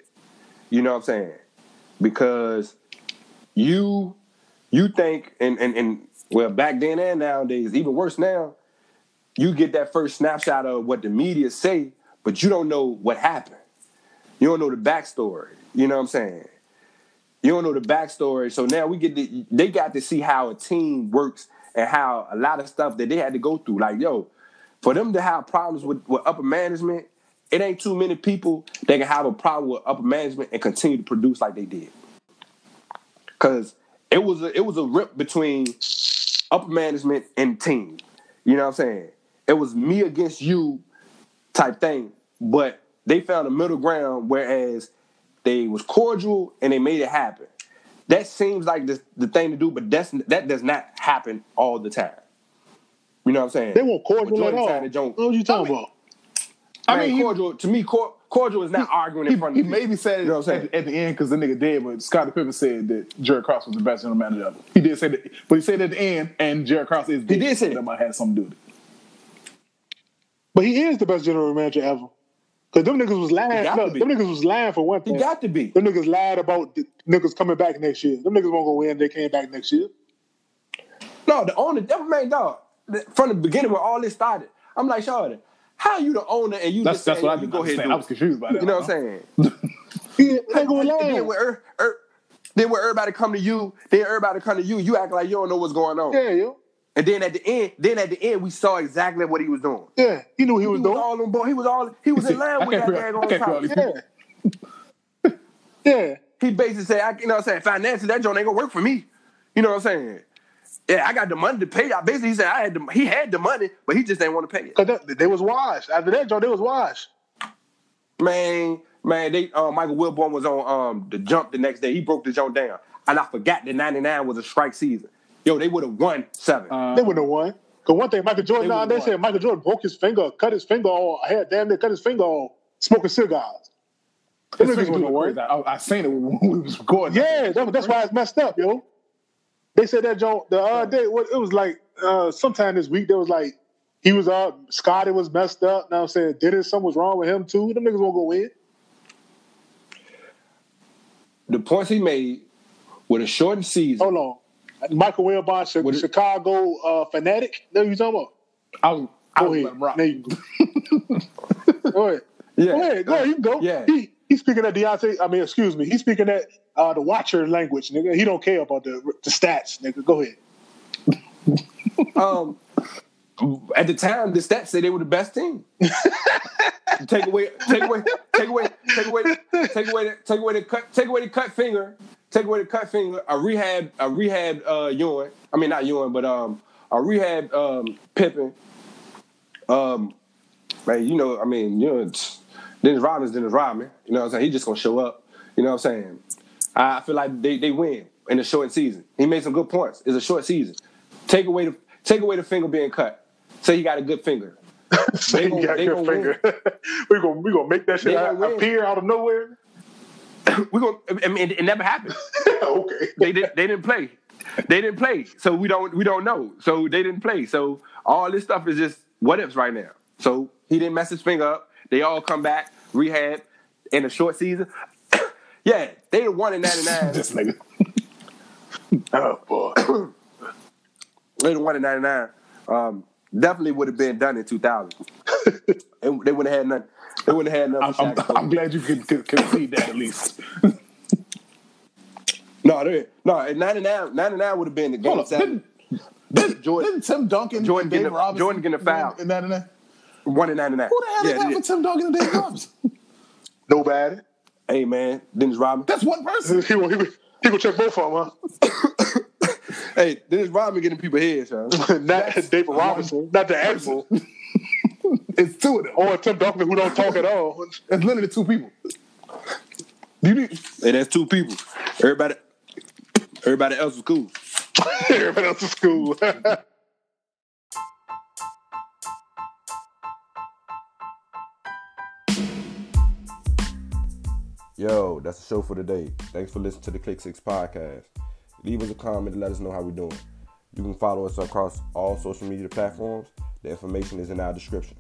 You know what I'm saying? Because you you think and and, and well back then and nowadays, even worse now, you get that first snapshot of what the media say, but you don't know what happened. You don't know the backstory. You know what I'm saying? You don't know the backstory. So now we get the, they got to see how a team works and how a lot of stuff that they had to go through. Like, yo, for them to have problems with, with upper management, it ain't too many people that can have a problem with upper management and continue to produce like they did. Cause it was a it was a rip between upper management and team. You know what I'm saying? It was me against you type thing. But they found a middle ground, whereas they was cordial and they made it happen. That seems like the, the thing to do, but that's that does not happen all the time. You know what I'm saying? They weren't cordial at all. What are you talking I mean, about? I mean, mean cordial to me, cordial is not he, arguing in front of He maybe said it you know what I'm at, at, the end because the nigga did, but Scottie Pippen said that Jerry Krause was the best general manager ever. He did say that, but he said at the end, and Jerry Krause is. He did say that might have something to do with it. But he is the best general manager ever. Cause them niggas was lying. No, them niggas was lying for one thing. He got to be. Them niggas lied about the niggas coming back next year. Them niggas won't go win. They came back next year. No, the owner, that man dog. from the beginning when all this started. I'm like, Shorty, how you the owner and you That's just that's saying, what I you go ahead understand. and I was confused by it. that. You know what I'm saying? He ain't going And then when, er, er, then when everybody come to you, then everybody come to you, you act like you don't know what's going on. Yeah, yo. And then at the end, then at the end, we saw exactly what he was doing. Yeah, he knew he was He was doing. all on board. He was all he was in line with that figure- daggone I can't figure all top. Yeah. yeah. He basically said, I, you know what I'm saying, financially, that joint ain't gonna work for me. You know what I'm saying? Yeah, I got the money to pay. I basically he said I had the he had the money, but he just didn't want to pay it. Cause that, they was washed. After that, Joe, they was washed. Man, man, they uh, Michael Wilbon was on um the jump the next day. He broke the joint down. And I forgot that 99 was a strike season. Yo, they would have won seven. Uh, They wouldn't have won. Cause one thing, Michael Jordan, They they said Michael Jordan broke his finger, cut his finger off, I had damn near cut his finger off, smoking cigars. Them This niggas thing wouldn't have was won. I, I seen it when we was recording. Yeah, that, that's why it's messed up, yo. They said that Joe the other day. What it was like uh sometime this week. There was like he was up. Scottie was messed up. Now I'm saying Dennis, something was wrong with him too. Them niggas won't go win. the points he made with a shortened season. Hold on, Michael Wilbon, Chi- What is- Chicago uh, fanatic. Know what you talking about? I was, I Go ahead. rock. There you go. go ahead. Yeah. Go ahead. Go ahead. You can go. Yeah. He he's speaking at Deontay. I mean, excuse me. He's speaking at uh, the Watcher language, nigga. He don't care about the the stats, nigga. Go ahead. Um, at the time, the stats say they were the best team. take away, take away, take away, take away, take away, the, take away the cut, take away the cut finger, take away the cut finger. A rehab, a rehab, uh, Ewan. I mean, not Ewan, but um, a rehab, um, Pippin. Um, man, you know, I mean, you know, Dennis Rodman's Dennis Rodman. You know what I'm saying? He just gonna show up. You know what I'm saying? I feel like they, they win in a short season. He made some good points. It's a short season. Take away the take away the finger being cut. Say you got a good finger. Say you got they good finger. we gonna we gonna make that shit out- appear out of nowhere. We gonna I mean it, it never happened. okay. They did they didn't play. They didn't play. So we don't we don't know. So they didn't play. So all this stuff is just what ifs right now. So he didn't mess his finger up. They all come back, rehab in a short season. yeah, they won in 99. this nigga. Oh boy. They won in '99. Um, definitely would have been done in 2000. and they wouldn't have had nothing. They wouldn't have had I'm, nothing. I'm. I'm glad you could, could concede that at least. no, they, no. In '99, '99 would have been the game Hold up. seven. Didn't, Jordan- didn't Tim Duncan Jordan and getting Dave a- Robinson Jordan getting a foul. In that, in that? One in '99. Who the hell yeah, they got yeah. for Tim Duncan and Dave Robinson? Nobody. Hey man, Dennis Rodman. That's one person. He gonna, he, gonna, he gonna check both of them, Hey, Dennis Rodman getting people heads, son. huh? not David Robinson, not the animal, It's two of them. or Tim Duncan who don't talk at all. It's literally two people. Do you need, Hey, that's two people. Everybody, everybody else was cool. Everybody else is cool. Yo, that's the show for today. Thanks for listening to the Click Six podcast. Leave us a comment and let us know how we're doing. You can follow us across all social media platforms. The information is in our description.